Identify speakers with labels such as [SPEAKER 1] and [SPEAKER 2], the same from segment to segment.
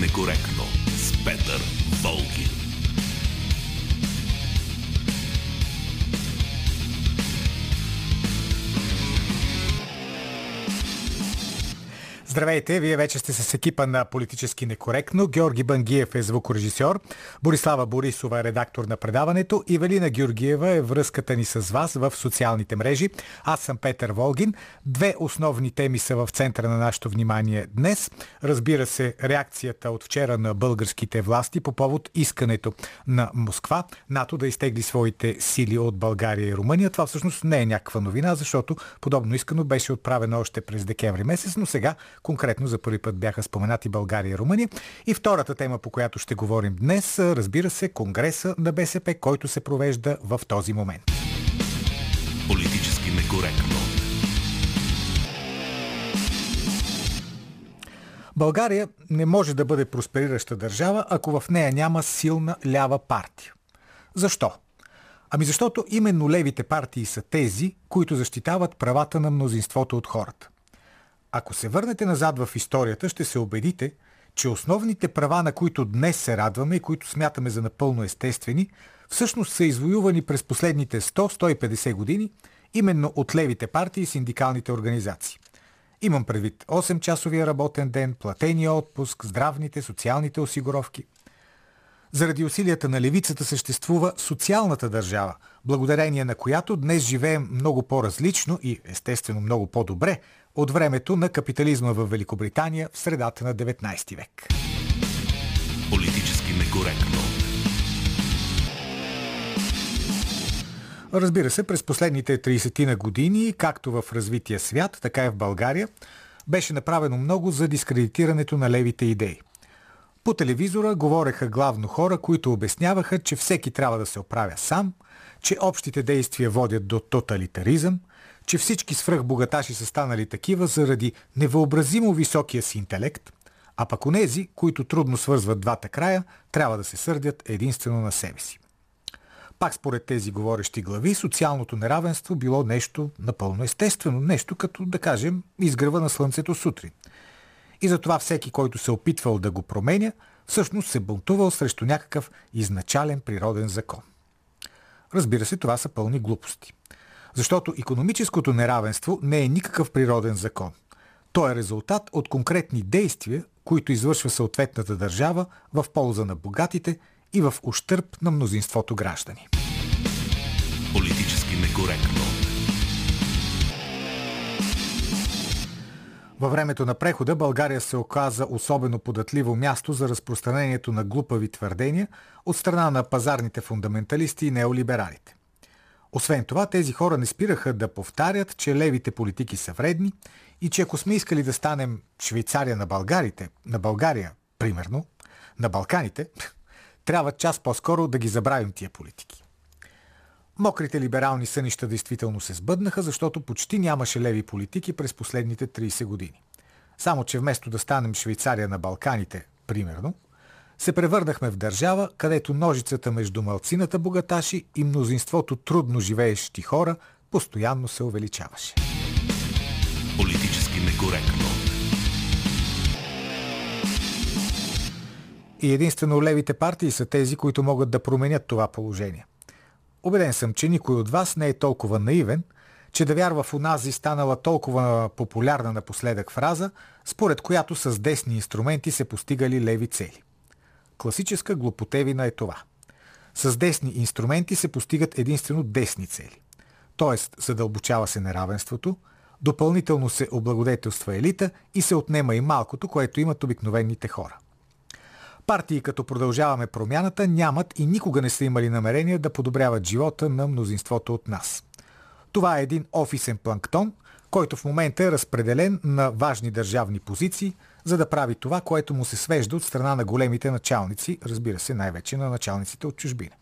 [SPEAKER 1] некоректно с Петър Волгин.
[SPEAKER 2] Здравейте, вие вече сте с екипа на Политически некоректно. Георги Бангиев е звукорежисьор, Борислава Борисова е редактор на предаването и Велина Георгиева е връзката ни с вас в социалните мрежи. Аз съм Петър Волгин. Две основни теми са в центъра на нашето внимание днес. Разбира се, реакцията от вчера на българските власти по повод искането на Москва НАТО да изтегли своите сили от България и Румъния. Това всъщност не е някаква новина, защото подобно искано беше отправено още през декември месец, но сега Конкретно за първи път бяха споменати България и Румъния. И втората тема, по която ще говорим днес, разбира се, Конгреса на БСП, който се провежда в този момент.
[SPEAKER 1] Политически некоректно.
[SPEAKER 2] България не може да бъде просперираща държава, ако в нея няма силна лява партия. Защо? Ами защото именно левите партии са тези, които защитават правата на мнозинството от хората. Ако се върнете назад в историята, ще се убедите, че основните права, на които днес се радваме и които смятаме за напълно естествени, всъщност са извоювани през последните 100-150 години именно от левите партии и синдикалните организации. Имам предвид 8-часовия работен ден, платения отпуск, здравните, социалните осигуровки. Заради усилията на левицата съществува социалната държава, благодарение на която днес живеем много по-различно и естествено много по-добре от времето на капитализма в Великобритания в средата на 19 век.
[SPEAKER 1] Политически некоректно.
[SPEAKER 2] Разбира се, през последните 30 на години, както в развития свят, така и в България, беше направено много за дискредитирането на левите идеи. По телевизора говореха главно хора, които обясняваха, че всеки трябва да се оправя сам, че общите действия водят до тоталитаризъм, че всички свръхбогаташи са станали такива заради невъобразимо високия си интелект, а пък онези, които трудно свързват двата края, трябва да се сърдят единствено на себе си. Пак според тези говорещи глави, социалното неравенство било нещо напълно естествено, нещо като, да кажем, изгрева на слънцето сутрин. И затова всеки, който се опитвал да го променя, всъщност се бунтувал срещу някакъв изначален природен закон. Разбира се, това са пълни глупости. Защото економическото неравенство не е никакъв природен закон. То е резултат от конкретни действия, които извършва съответната държава в полза на богатите и в ущърп на мнозинството граждани.
[SPEAKER 1] Политически некоректно.
[SPEAKER 2] Във времето на прехода България се оказа особено податливо място за разпространението на глупави твърдения от страна на пазарните фундаменталисти и неолибералите. Освен това, тези хора не спираха да повтарят, че левите политики са вредни и че ако сме искали да станем Швейцария на Българите, на България, примерно, на Балканите, трябва час по-скоро да ги забравим тия политики. Мокрите либерални сънища действително се сбъднаха, защото почти нямаше леви политики през последните 30 години. Само, че вместо да станем Швейцария на Балканите, примерно, се превърнахме в държава, където ножицата между малцината богаташи и мнозинството трудно живеещи хора постоянно се увеличаваше.
[SPEAKER 1] Политически некоректно.
[SPEAKER 2] И единствено левите партии са тези, които могат да променят това положение. Обеден съм, че никой от вас не е толкова наивен, че да вярва в унази станала толкова популярна напоследък фраза, според която с десни инструменти се постигали леви цели. Класическа глупотевина е това. С десни инструменти се постигат единствено десни цели. Тоест, задълбочава се неравенството, допълнително се облагодетелства елита и се отнема и малкото, което имат обикновените хора. Партии като продължаваме промяната нямат и никога не са имали намерение да подобряват живота на мнозинството от нас. Това е един офисен планктон, който в момента е разпределен на важни държавни позиции – за да прави това, което му се свежда от страна на големите началници, разбира се, най-вече на началниците от чужбина.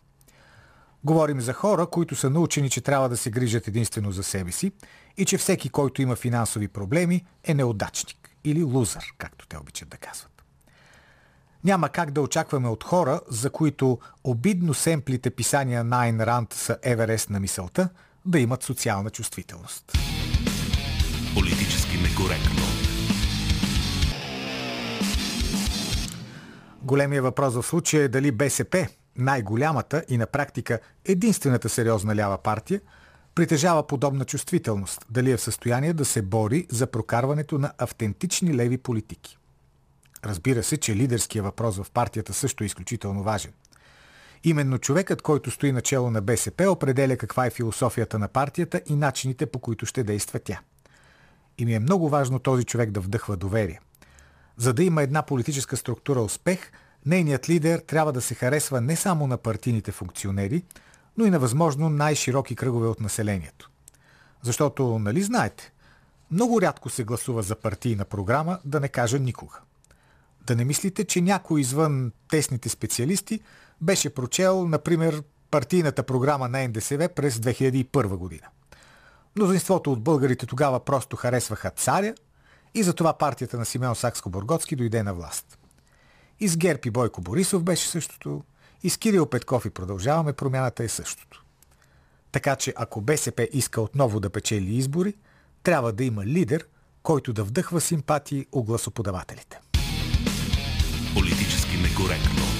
[SPEAKER 2] Говорим за хора, които са научени, че трябва да се грижат единствено за себе си и че всеки, който има финансови проблеми, е неудачник или лузър, както те обичат да казват. Няма как да очакваме от хора, за които обидно семплите писания на Айн Ранд са Еверест на мисълта, да имат социална чувствителност.
[SPEAKER 1] Политически некоректно.
[SPEAKER 2] Големия въпрос в случая е дали БСП, най-голямата и на практика единствената сериозна лява партия, притежава подобна чувствителност, дали е в състояние да се бори за прокарването на автентични леви политики. Разбира се, че лидерския въпрос в партията също е изключително важен. Именно човекът, който стои начало на БСП, определя каква е философията на партията и начините по които ще действа тя. И ми е много важно този човек да вдъхва доверие. За да има една политическа структура успех, нейният лидер трябва да се харесва не само на партийните функционери, но и на възможно най-широки кръгове от населението. Защото, нали знаете, много рядко се гласува за партийна програма, да не кажа никога. Да не мислите, че някой извън тесните специалисти беше прочел, например, партийната програма на НДСВ през 2001 година. Мнозинството от българите тогава просто харесваха царя и затова партията на Симеон Сакско-Бургоцки дойде на власт. И с Герпи и Бойко Борисов беше същото, и с Кирил Петков и продължаваме промяната е същото. Така че ако БСП иска отново да печели избори, трябва да има лидер, който да вдъхва симпатии у гласоподавателите.
[SPEAKER 1] Политически некоректно.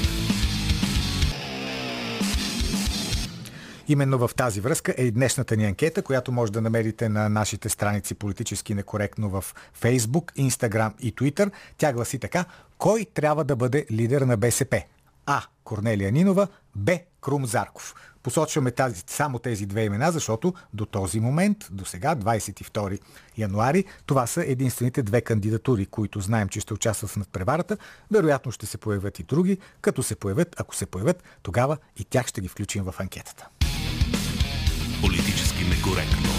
[SPEAKER 2] Именно в тази връзка е и днешната ни анкета, която може да намерите на нашите страници политически некоректно в Facebook, Instagram и Twitter. Тя гласи така. Кой трябва да бъде лидер на БСП? А. Корнелия Нинова, Б. Крум Зарков. Посочваме тази, само тези две имена, защото до този момент, до сега, 22 януари, това са единствените две кандидатури, които знаем, че ще участват в надпреварата. Вероятно ще се появят и други. Като се появят, ако се появят, тогава и тях ще ги включим в анкетата.
[SPEAKER 1] Политически некоректно.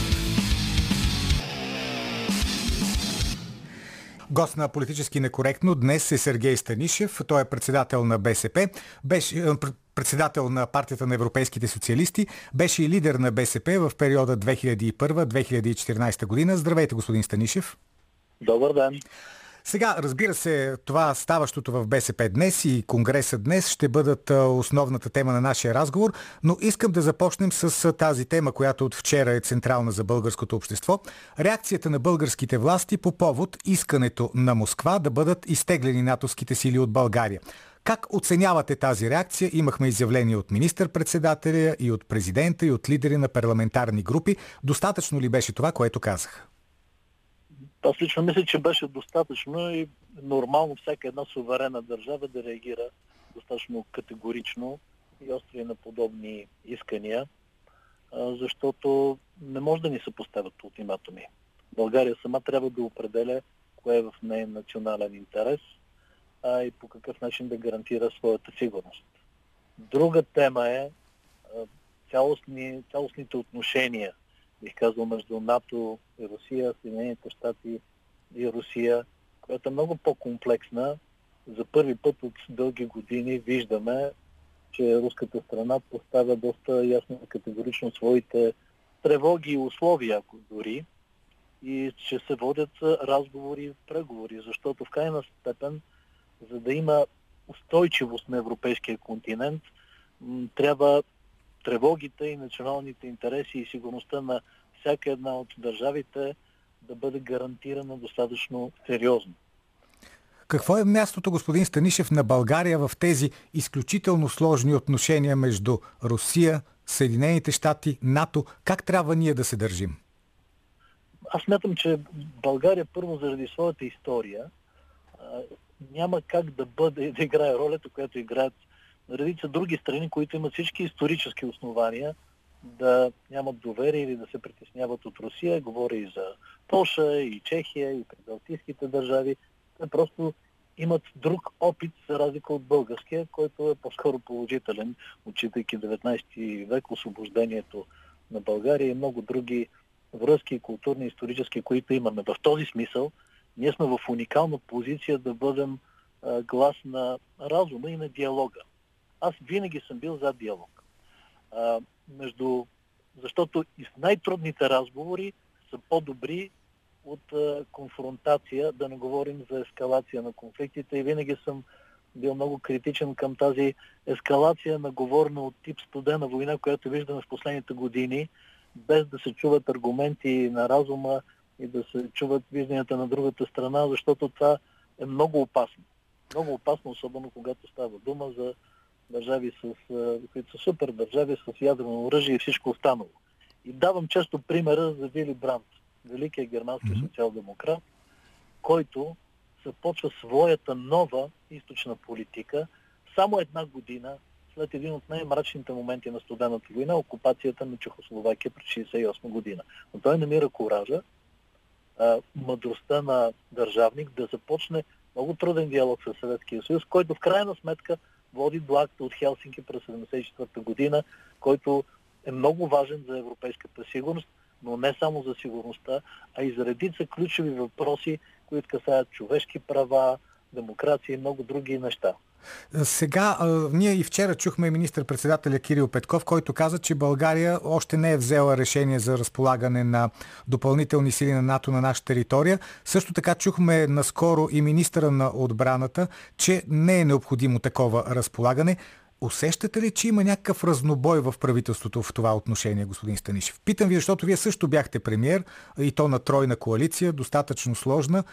[SPEAKER 2] Гост на политически некоректно днес е Сергей Станишев. Той е председател на БСП, беше, е, председател на партията на европейските социалисти, беше и лидер на БСП в периода 2001-2014 година. Здравейте, господин Станишев.
[SPEAKER 3] Добър ден.
[SPEAKER 2] Сега, разбира се, това ставащото в БСП днес и Конгреса днес ще бъдат основната тема на нашия разговор, но искам да започнем с тази тема, която от вчера е централна за българското общество. Реакцията на българските власти по повод искането на Москва да бъдат изтеглени натовските сили от България. Как оценявате тази реакция? Имахме изявление от министър-председателя и от президента и от лидери на парламентарни групи. Достатъчно ли беше това, което казах?
[SPEAKER 3] Аз лично мисля, че беше достатъчно и нормално всяка една суверена държава да реагира достатъчно категорично и остри на подобни искания, защото не може да ни се поставят ултиматуми. България сама трябва да определя кое е в нея национален интерес а и по какъв начин да гарантира своята сигурност. Друга тема е цялостни, цялостните отношения бих казал, между НАТО и Русия, Съединените щати и Русия, която е много по-комплексна. За първи път от дълги години виждаме, че руската страна поставя доста ясно и категорично своите тревоги и условия, ако дори, и че се водят разговори и преговори, защото в крайна степен, за да има устойчивост на европейския континент, трябва тревогите и националните интереси и сигурността на всяка една от държавите да бъде гарантирана достатъчно сериозно.
[SPEAKER 2] Какво е мястото, господин Станишев, на България в тези изключително сложни отношения между Русия, Съединените щати, НАТО? Как трябва ние да се държим?
[SPEAKER 3] Аз смятам, че България първо заради своята история няма как да бъде да играе ролята, която играят редица други страни, които имат всички исторически основания да нямат доверие или да се притесняват от Русия. Говори и за Польша, и Чехия, и прибалтийските държави. Те просто имат друг опит, за разлика от българския, който е по-скоро положителен, отчитайки 19 век, освобождението на България и много други връзки, културни, исторически, които имаме. В този смисъл ние сме в уникална позиция да бъдем глас на разума и на диалога. Аз винаги съм бил за диалог. А, между... Защото и в най-трудните разговори са по-добри от а, конфронтация, да не говорим за ескалация на конфликтите. И винаги съм бил много критичен към тази ескалация на говорна от тип студена война, която виждаме в последните години, без да се чуват аргументи на разума и да се чуват вижданията на другата страна, защото това е много опасно. Много опасно, особено когато става дума за държави, с, които са супер държави с ядрено оръжие и всичко останало. И давам често примера за Вили Брант, великия германски mm-hmm. социал-демократ, който започва своята нова източна политика само една година след един от най-мрачните моменти на студената война, окупацията на Чехословакия през 1968 година. Но той намира коража, мъдростта на държавник да започне много труден диалог с Съветския съюз, който в крайна сметка води до акта от Хелсинки през 1974 година, който е много важен за европейската сигурност, но не само за сигурността, а и за редица ключови въпроси, които касаят човешки права, демокрация и много други неща.
[SPEAKER 2] Сега, ние и вчера чухме министър-председателя Кирил Петков, който каза, че България още не е взела решение за разполагане на допълнителни сили на НАТО на наша територия. Също така чухме наскоро и министъра на отбраната, че не е необходимо такова разполагане. Усещате ли, че има някакъв разнобой в правителството в това отношение, господин Станишев? Питам ви, защото вие също бяхте премьер и то на тройна коалиция, достатъчно сложна.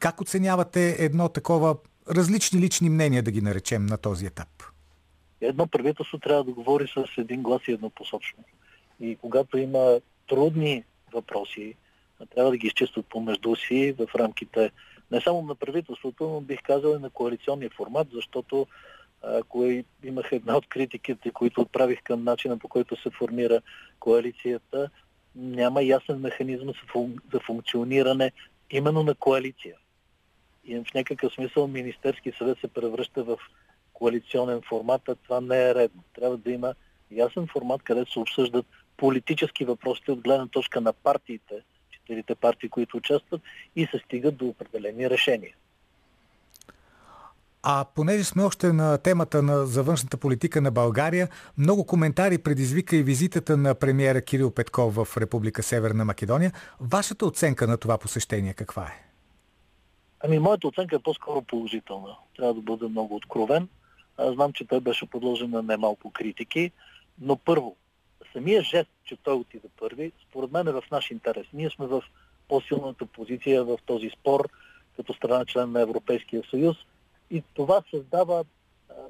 [SPEAKER 2] Как оценявате едно такова различни лични мнения, да ги наречем на този етап?
[SPEAKER 3] Едно правителство трябва да говори с един глас и еднопосочно. И когато има трудни въпроси, трябва да ги изчистват помежду си в рамките не само на правителството, но бих казал и на коалиционния формат, защото ако имах една от критиките, които отправих към начина по който се формира коалицията, няма ясен механизъм за функциониране именно на коалиция и в някакъв смисъл Министерски съвет се превръща в коалиционен формат, а това не е редно. Трябва да има ясен формат, където се обсъждат политически въпроси от гледна точка на партиите, четирите партии, които участват, и се стигат до определени решения.
[SPEAKER 2] А понеже сме още на темата на завършната политика на България, много коментари предизвика и визитата на премиера Кирил Петков в Република Северна Македония. Вашата оценка на това посещение каква е?
[SPEAKER 3] Ами, моята оценка е по-скоро положителна. Трябва да бъда много откровен. Аз знам, че той беше подложен на немалко критики, но първо, самия жест, че той отида първи, според мен е в наш интерес. Ние сме в по-силната позиция в този спор, като страна член на Европейския съюз и това създава,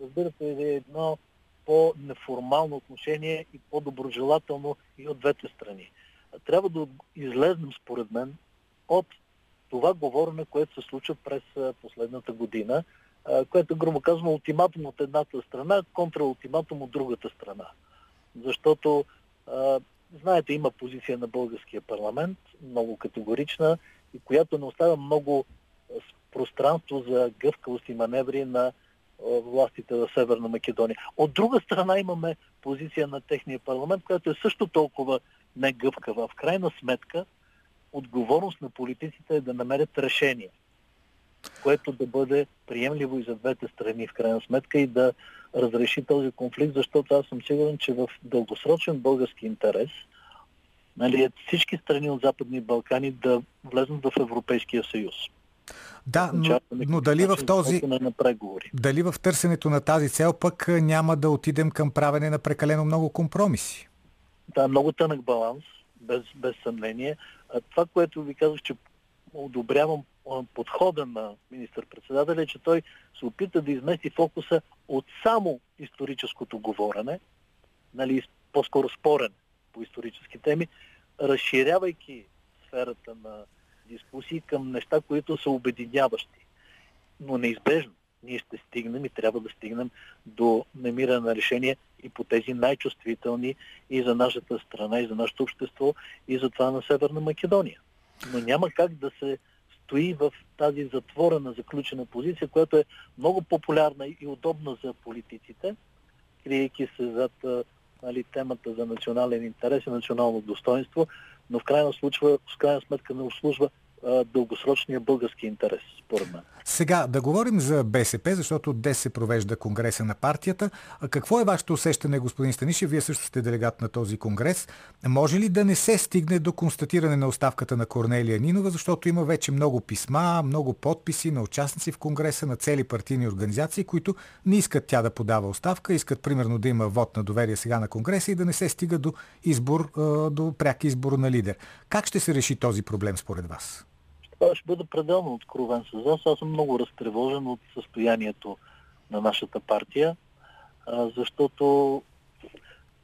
[SPEAKER 3] разбира се, едно по-неформално отношение и по-доброжелателно и от двете страни. Трябва да излезнем, според мен, от това говорене, което се случва през последната година, което грубо казано ултиматум от едната страна, контраултиматум от другата страна. Защото, знаете, има позиция на българския парламент, много категорична, и която не оставя много пространство за гъвкавост и маневри на властите в Северна Македония. От друга страна имаме позиция на техния парламент, която е също толкова негъвкава. В крайна сметка, отговорност на политиците е да намерят решение, което да бъде приемливо и за двете страни в крайна сметка и да разреши този конфликт, защото аз съм сигурен, че в дългосрочен български интерес нали, всички страни от Западни Балкани да влезнат в Европейския съюз.
[SPEAKER 2] Да, но, но дали в този. Дали в търсенето на тази цел пък няма да отидем към правене на прекалено много компромиси?
[SPEAKER 3] Да, много тънък баланс, без, без съмнение. Това, което ви казах, че одобрявам подхода на министър-председателя, е, че той се опита да измести фокуса от само историческото говорене, нали, по-скоро спорен по исторически теми, разширявайки сферата на дискусии към неща, които са обединяващи. Но неизбежно ние ще стигнем и трябва да стигнем до намиране на решение и по тези най-чувствителни и за нашата страна, и за нашето общество, и за това на Северна Македония. Но няма как да се стои в тази затворена, заключена позиция, която е много популярна и удобна за политиците, криейки се зад нали, темата за национален интерес и национално достоинство, но в крайна, случва, в крайна сметка не услужва дългосрочния български интерес, според мен.
[SPEAKER 2] Сега да говорим за БСП, защото днес се провежда конгреса на партията. А какво е вашето усещане, господин Станишев? Вие също сте делегат на този конгрес. Може ли да не се стигне до констатиране на оставката на Корнелия Нинова, защото има вече много писма, много подписи на участници в конгреса, на цели партийни организации, които не искат тя да подава оставка, искат примерно да има вод на доверие сега на конгреса и да не се стига до избор, до пряк избор на лидер. Как ще се реши този проблем според вас?
[SPEAKER 3] Това ще бъда пределно откровен с вас. Аз съм много разтревожен от състоянието на нашата партия, защото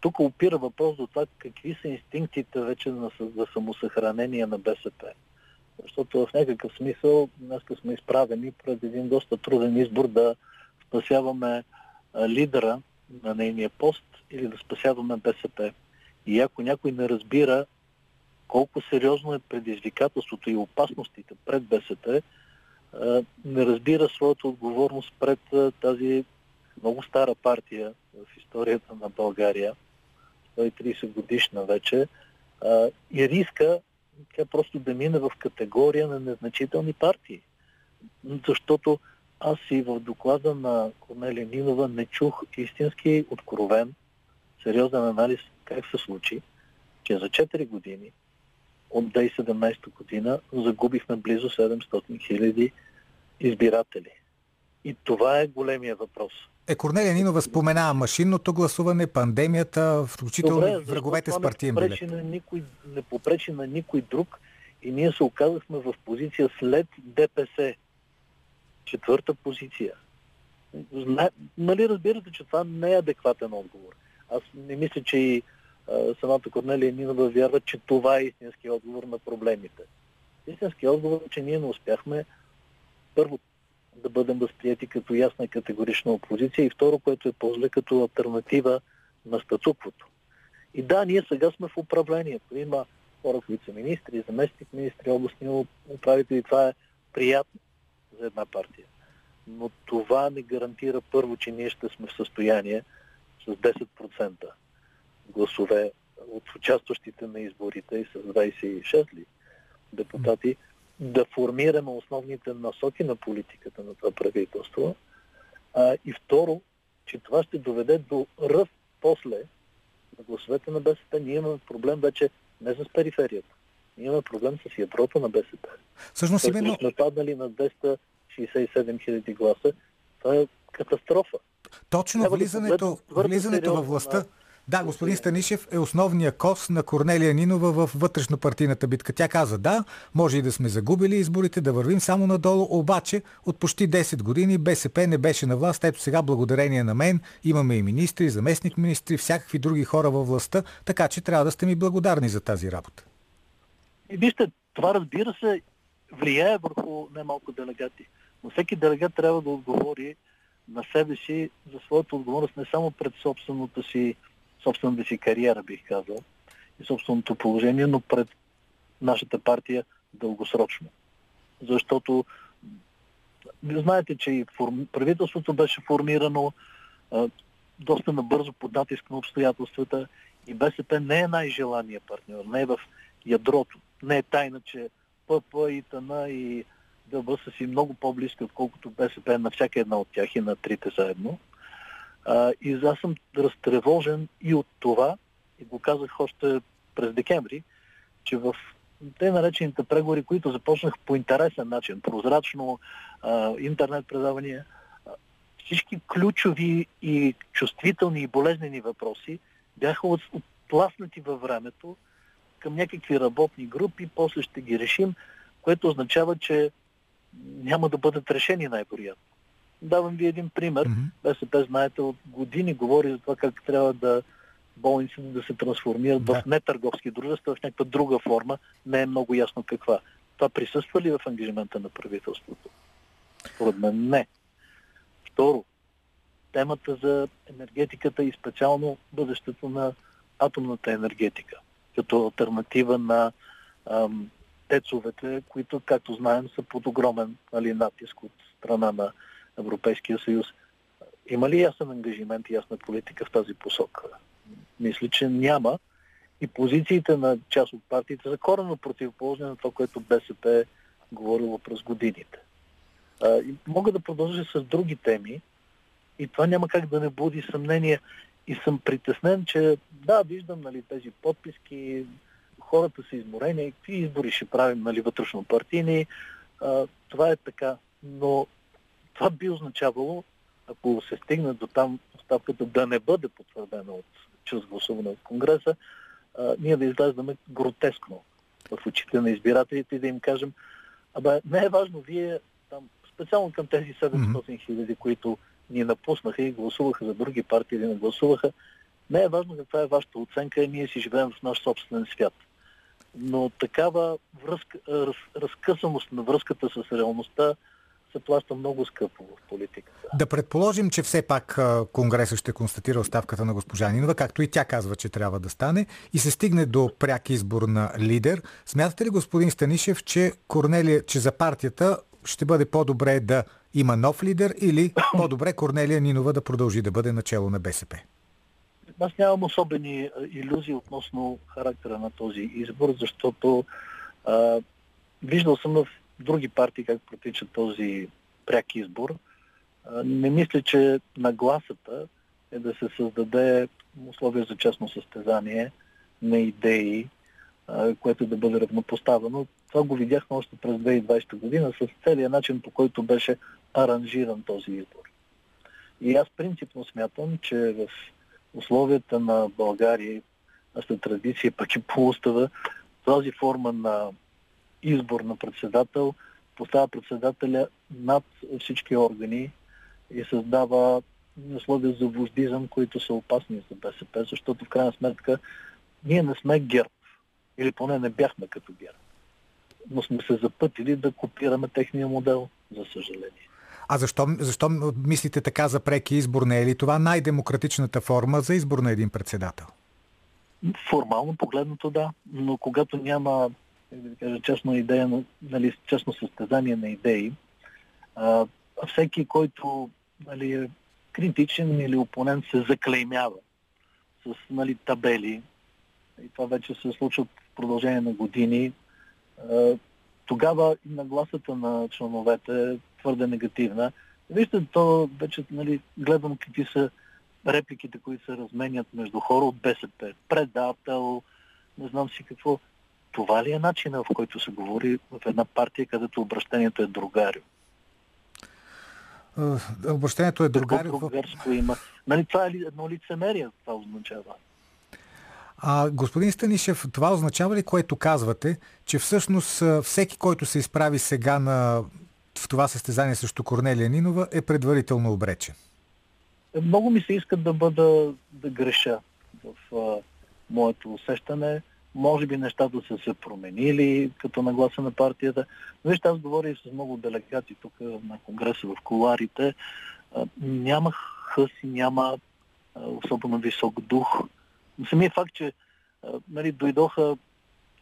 [SPEAKER 3] тук опира въпрос за това какви са инстинктите вече за самосъхранение на БСП. Защото в някакъв смисъл днес сме изправени пред един доста труден избор да спасяваме лидера на нейния пост или да спасяваме БСП. И ако някой не разбира колко сериозно е предизвикателството и опасностите пред БСП, не разбира своята отговорност пред тази много стара партия в историята на България, 130 годишна вече, и риска тя просто да мине в категория на незначителни партии. Защото аз и в доклада на Корнелия Нинова не чух истински откровен, сериозен анализ как се случи, че за 4 години от 2017 година загубихме близо 700 хиляди избиратели. И това е големия въпрос.
[SPEAKER 2] Е, Корнелия Нинова споменава машинното гласуване, пандемията, включително Добре, враговете с партиен билет.
[SPEAKER 3] На никой, не попречи на никой друг и ние се оказахме в позиция след ДПС. Четвърта позиция. Зна... Нали разбирате, че това не е адекватен отговор. Аз не мисля, че и самата Корнелия Нинова вярва, че това е истински отговор на проблемите. Истински отговор е, че ние не успяхме първо да бъдем възприяти като ясна и категорична опозиция и второ, което е по-зле като альтернатива на статуквото. И да, ние сега сме в управлението. Има хора, които са министри, заместник министри, областни управители. Това е приятно за една партия. Но това не гарантира първо, че ние ще сме в състояние с 10% гласове от участващите на изборите и с 26 ли депутати да формираме основните насоки на политиката на това правителство. А, и второ, че това ще доведе до ръст после на гласовете на БСП. Ние имаме проблем вече не с периферията. Ние имаме проблем с ядрото на БСП.
[SPEAKER 2] Всъщност именно...
[SPEAKER 3] сме паднали на 267 хиляди гласа. Това е катастрофа.
[SPEAKER 2] Точно влизането, влизането във властта, да, господин Станишев е основния кос на Корнелия Нинова в вътрешно-партийната битка. Тя каза, да, може и да сме загубили изборите, да вървим само надолу, обаче от почти 10 години БСП не беше на власт. Ето сега, благодарение на мен, имаме и министри, заместник министри, всякакви други хора във властта, така че трябва да сте ми благодарни за тази работа.
[SPEAKER 3] И вижте, това разбира се влияе върху немалко делегати. Но всеки делегат трябва да отговори на себе си за своята отговорност не само пред собственото си собствената си кариера, бих казал, и собственото положение, но пред нашата партия дългосрочно. Защото знаете, че и правителството беше формирано а, доста набързо под натиск на обстоятелствата и БСП не е най-желания партньор, не е в ядрото. Не е тайна, че ПП и ТАНА и ДБ са си много по-близки, отколкото БСП на всяка една от тях и на трите заедно. А, и аз съм разтревожен и от това, и го казах още през декември, че в те наречените преговори, които започнах по интересен начин, прозрачно, а, интернет предавания, всички ключови и чувствителни и болезнени въпроси бяха отпласнати във времето към някакви работни групи, после ще ги решим, което означава, че няма да бъдат решени най-вероятно. Давам ви един пример. Mm-hmm. БСП, знаете, от години говори за това как трябва да болниците да се трансформират да. в нетърговски дружества, в някаква друга форма. Не е много ясно каква. Това присъства ли в ангажимента на правителството? Според мен не. Второ, темата за енергетиката и специално бъдещето на атомната енергетика, като альтернатива на ам, тецовете, които, както знаем, са под огромен нали, натиск от страна на Европейския съюз. Има ли ясен ангажимент и ясна политика в тази посока? Мисля, че няма. И позициите на част от партиите са коренно противоположни на това, което БСП е говорило през годините. А, и мога да продължа с други теми и това няма как да не буди съмнение. И съм притеснен, че да, виждам нали, тези подписки, хората са изморени, какви избори ще правим нали, вътрешно партийни. А, това е така. Но това би означавало, ако се стигне до там оставката да не бъде потвърдена от, чрез гласуване от Конгреса, а, ние да изглеждаме гротескно в очите на избирателите и да им кажем, Абе, не е важно, вие там, специално към тези 700 хиляди, които ни напуснаха и гласуваха за други партии или не гласуваха, не е важно каква е вашата оценка, ние си живеем в наш собствен свят. Но такава връзка, раз, разкъсаност на връзката с реалността се плаща много скъпо в политиката.
[SPEAKER 2] Да предположим, че все пак Конгресът ще констатира оставката на госпожа Нинова, както и тя казва, че трябва да стане, и се стигне до пряк избор на лидер. Смятате ли, господин Станишев, че, Корнелия, че за партията ще бъде по-добре да има нов лидер или по-добре Корнелия Нинова да продължи да бъде начало на БСП?
[SPEAKER 3] Аз нямам особени иллюзии относно характера на този избор, защото а, виждал съм в други партии как протича този пряк избор. Не мисля, че нагласата е да се създаде условия за честно състезание на идеи, което да бъде равнопоставено. Това го видяхме още през 2020 година с целият начин, по който беше аранжиран този избор. И аз принципно смятам, че в условията на България, нашата традиция, пък и по устава, тази форма на избор на председател поставя председателя над всички органи и създава условия за воздизъм, които са опасни за БСП, защото в крайна сметка ние не сме ГЕРБ, или поне не бяхме като ГЕРБ, но сме се запътили да копираме техния модел, за съжаление.
[SPEAKER 2] А защо, защо мислите така за преки избор? Не е ли това най-демократичната форма за избор на един председател?
[SPEAKER 3] Формално погледното да, но когато няма да кажа, честно, идея, нали, честно състезание на идеи, а, всеки, който нали, е критичен или опонент се заклеймява с нали, табели, и това вече се случва в продължение на години, а, тогава и нагласата на членовете е твърде негативна. Вижте, то вече нали, гледам какви са репликите, които се разменят между хора от БСП. Предател, не знам си какво. Това ли е начина, в който се говори в една партия, където обращението е другарио?
[SPEAKER 2] Обращението е другарио.
[SPEAKER 3] Другарско има. Нали, това е едно лицемерие, това означава.
[SPEAKER 2] А, господин Станишев, това означава ли, което казвате, че всъщност всеки, който се изправи сега на, в това състезание срещу Корнелия Нинова, е предварително обречен?
[SPEAKER 3] Много ми се иска да бъда, да греша в а, моето усещане. Може би нещата са се променили като нагласа на партията. Но вижте, аз говоря и с много делегати тук на Конгреса в коларите. Няма хъс и няма особено висок дух самия факт, че нали, дойдоха,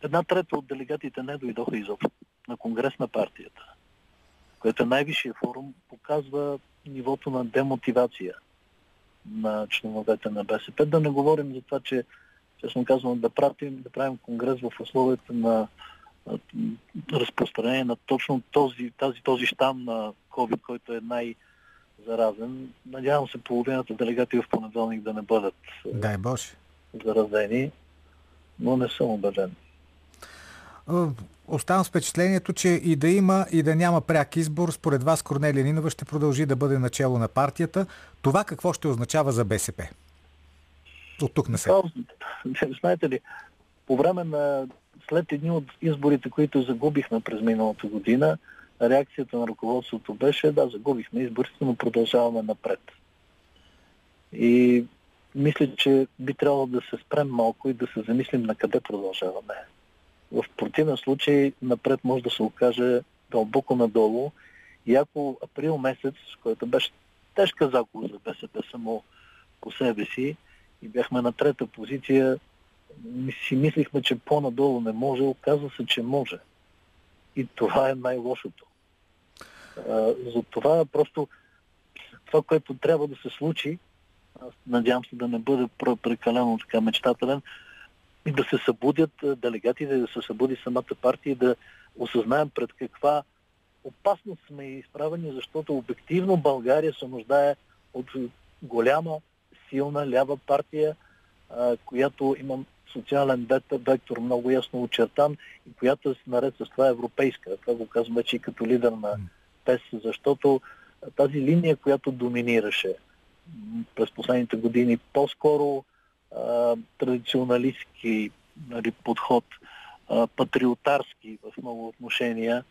[SPEAKER 3] една трета от делегатите не дойдоха изобщо на Конгрес на партията, което е най-висшия форум, показва нивото на демотивация на членовете на БСП. Да не говорим за това, че, честно казвам, да, пратим, да правим конгрес в условията на разпространение на точно този, тази, този щам на COVID, който е най- заразен. Надявам се половината делегати в понеделник да не бъдат.
[SPEAKER 2] Дай Боже
[SPEAKER 3] заразени, но не съм убеден.
[SPEAKER 2] Оставам с впечатлението, че и да има, и да няма пряк избор, според вас Корнелия Нинова ще продължи да бъде начало на партията. Това какво ще означава за БСП? От тук на сега.
[SPEAKER 3] Знаете ли, по време на след едни от изборите, които загубихме през миналата година, реакцията на ръководството беше да, загубихме изборите, но продължаваме напред. И мисля, че би трябвало да се спрем малко и да се замислим на къде продължаваме. В противен случай напред може да се окаже дълбоко надолу и ако април месец, който беше тежка загуба за БСП само по себе си и бяхме на трета позиция, си мислихме, че по-надолу не може, оказва се, че може. И това е най-лошото. За това просто това, което трябва да се случи, аз надявам се да не бъде прекалено така мечтателен, и да се събудят делегатите, да се събуди самата партия да осъзнаем пред каква опасност сме изправени, защото обективно България се нуждае от голяма, силна лява партия, която има социален вектор много ясно очертан и която е наред с това европейска. Това го казвам вече и като лидер на ПЕС, защото тази линия, която доминираше през последните години по-скоро а, традиционалистски нали, подход, а, патриотарски в много отношения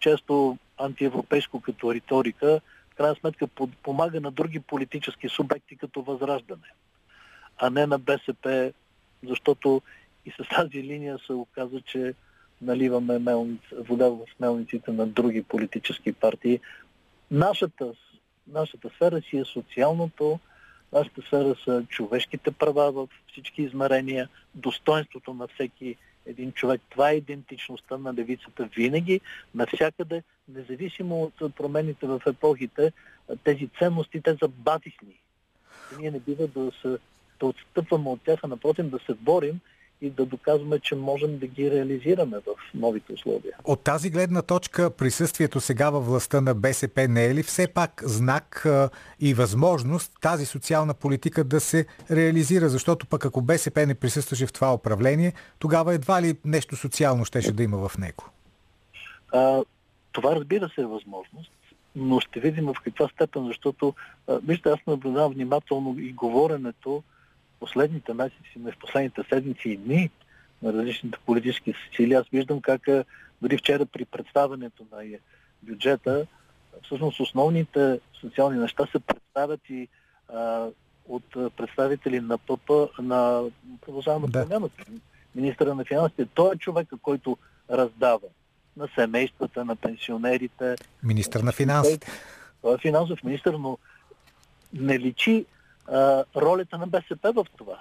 [SPEAKER 3] често антиевропейско като риторика, крайна сметка помага на други политически субекти като Възраждане, а не на БСП, защото и с тази линия се оказа, че наливаме мелниц, вода в мелниците на други политически партии. Нашата, нашата сфера си е социалното, нашата сфера са човешките права в всички измерения, достоинството на всеки един човек. Това е идентичността на левицата винаги, навсякъде, независимо от промените в епохите, тези ценности, те са батисни. Ние не бива да, се, да отстъпваме от тях, а напротив да се борим и да доказваме, че можем да ги реализираме в новите условия.
[SPEAKER 2] От тази гледна точка присъствието сега във властта на БСП не е ли все пак знак и възможност тази социална политика да се реализира? Защото пък ако БСП не присъстваше в това управление, тогава едва ли нещо социално щеше да има в него?
[SPEAKER 3] А, това разбира се е възможност, но ще видим в каква степен, защото, вижте, аз наблюдавам внимателно и говоренето, последните месеци, в последните седмици и дни на различните политически сили, аз виждам как дори вчера при представянето на бюджета, всъщност основните социални неща се представят и а, от представители на ПП, на продължаваме да. промяната. Министра на финансите, той е човека, който раздава на семействата, на пенсионерите.
[SPEAKER 2] Министър на финансите.
[SPEAKER 3] Той е финансов министр, но не личи ролята на БСП в това.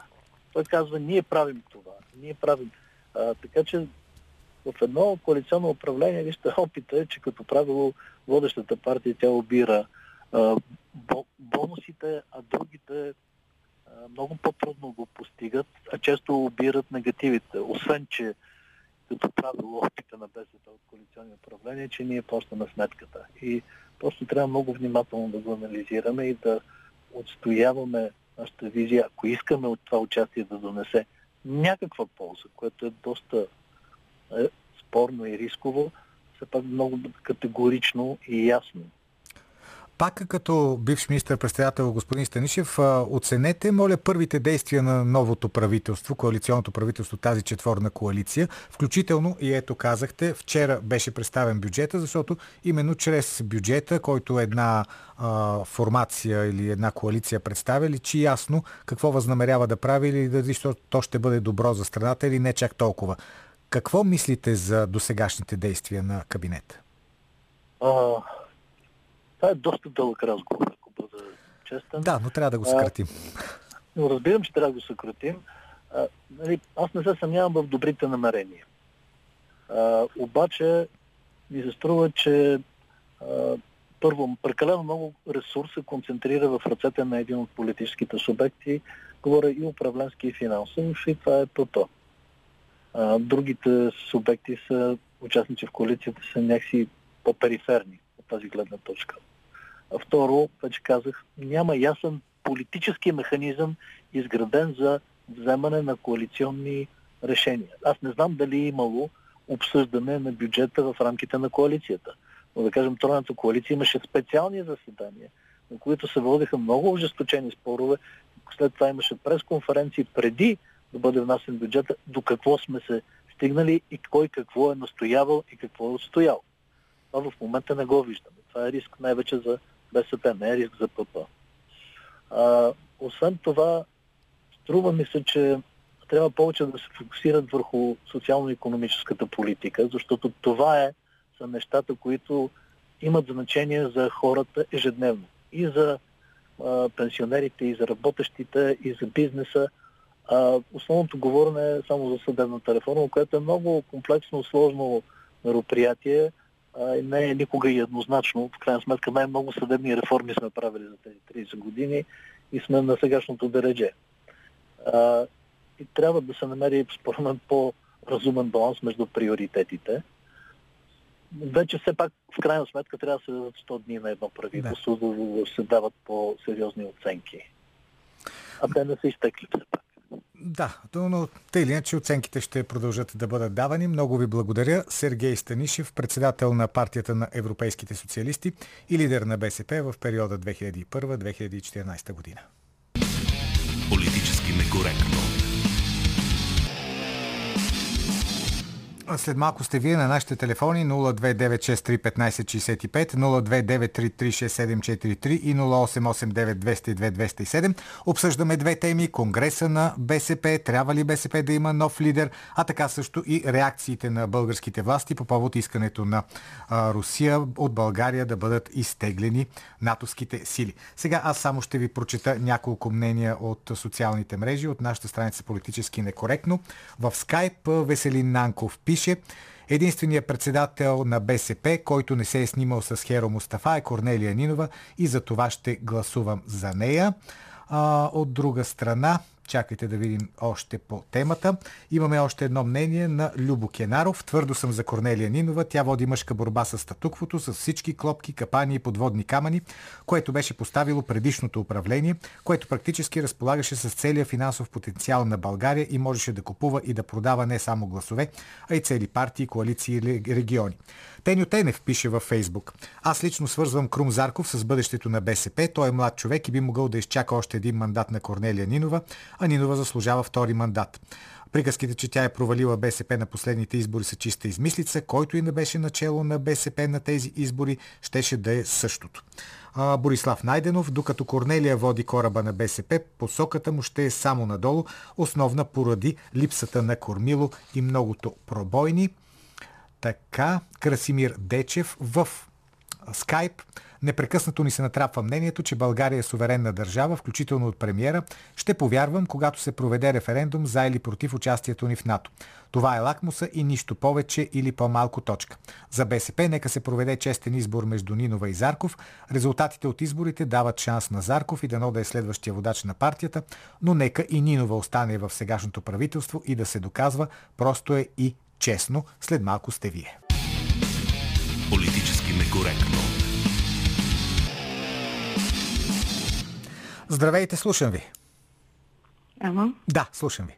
[SPEAKER 3] Той казва, ние правим това, ние правим. А, така че в едно коалиционно управление, вижте, опита е, че като правило водещата партия тя обира а, бонусите, а другите а, много по-трудно го постигат, а често обират негативите. Освен, че като правило опита на БСП от коалиционни управления, че ние плащаме сметката. И просто трябва много внимателно да го анализираме и да отстояваме нашата визия, ако искаме от това участие да донесе някаква полза, което е доста е, спорно и рисково, все пак много категорично и ясно
[SPEAKER 2] пак като бивш министър-председател господин Станишев, оценете, моля, първите действия на новото правителство, коалиционното правителство, тази четворна коалиция, включително и ето казахте, вчера беше представен бюджета, защото именно чрез бюджета, който една а, формация или една коалиция представя, личи ясно какво възнамерява да прави или дали то ще бъде добро за страната или не чак толкова. Какво мислите за досегашните действия на кабинета?
[SPEAKER 3] Това е доста дълъг разговор, ако бъда честен.
[SPEAKER 2] Да, но трябва да го съкратим.
[SPEAKER 3] но разбирам, че трябва да го съкратим. А, нали, аз не се съмнявам в добрите намерения. А, обаче ми се струва, че а, първо, прекалено много ресурс се концентрира в ръцете на един от политическите субекти, говоря и управленски и финансов, и това е ПП. А, другите субекти са, участници в коалицията са някакси по-периферни тази гледна точка. Второ, вече казах, няма ясен политически механизъм, изграден за вземане на коалиционни решения. Аз не знам дали е имало обсъждане на бюджета в рамките на коалицията. Но да кажем, Тройната коалиция имаше специални заседания, на които се водиха много ожесточени спорове. След това имаше пресконференции преди да бъде внасен бюджета, до какво сме се стигнали и кой какво е настоявал и какво е отстоял. Това в момента не го виждаме. Това е риск най-вече за БСП, не е риск за ПП. А, освен това, струва ми се, че трябва повече да се фокусират върху социално-економическата политика, защото това е са нещата, които имат значение за хората ежедневно. И за а, пенсионерите, и за работещите, и за бизнеса. А, основното говорене е само за съдебната реформа, което е много комплексно, сложно мероприятие, не е никога и еднозначно. В крайна сметка най-много съдебни реформи сме правили за тези 30 години и сме на сегашното дередже. И трябва да се намери, според мен, по-разумен баланс между приоритетите. Вече все пак, в крайна сметка, трябва да се дадат 100 дни на едно правителство, да. да се дават по-сериозни оценки. А те не са изтекли все пак.
[SPEAKER 2] Да, но тъй или иначе оценките ще продължат да бъдат давани. Много ви благодаря. Сергей Станишев, председател на партията на европейските социалисти и лидер на БСП в периода 2001-2014 година. Политически некоректно. След малко сте вие на нашите телефони 029631565, 029336743 и 0889202207. Обсъждаме две теми. Конгреса на БСП, трябва ли БСП да има нов лидер, а така също и реакциите на българските власти по повод искането на Русия от България да бъдат изтеглени натовските сили. Сега аз само ще ви прочета няколко мнения от социалните мрежи, от нашата страница политически некоректно. В скайп Веселин Нанков пише Единственият председател на БСП, който не се е снимал с Херо Мустафа е Корнелия Нинова и за това ще гласувам за нея. А, от друга страна, Чакайте да видим още по темата. Имаме още едно мнение на Любо Кенаров. Твърдо съм за Корнелия Нинова. Тя води мъжка борба с статуквото, с всички клопки, капани и подводни камъни, което беше поставило предишното управление, което практически разполагаше с целия финансов потенциал на България и можеше да купува и да продава не само гласове, а и цели партии, коалиции и региони. Теню Тенев пише във Фейсбук. Аз лично свързвам Крум Зарков с бъдещето на БСП. Той е млад човек и би могъл да изчака още един мандат на Корнелия Нинова, а Нинова заслужава втори мандат. Приказките, че тя е провалила БСП на последните избори са чиста измислица. Който и не беше начало на БСП на тези избори, щеше да е същото. А, Борислав Найденов, докато Корнелия води кораба на БСП, посоката му ще е само надолу, основна поради липсата на кормило и многото пробойни. Така, Красимир Дечев в Скайп непрекъснато ни се натрапва мнението, че България е суверенна държава, включително от премиера. Ще повярвам, когато се проведе референдум за или против участието ни в НАТО. Това е лакмуса и нищо повече или по-малко точка. За БСП нека се проведе честен избор между Нинова и Зарков. Резултатите от изборите дават шанс на Зарков и дано да е следващия водач на партията, но нека и Нинова остане в сегашното правителство и да се доказва, просто е и честно. След малко сте вие.
[SPEAKER 1] Политически некоректно.
[SPEAKER 2] Здравейте, слушам ви.
[SPEAKER 4] Ама?
[SPEAKER 2] Да, слушам ви.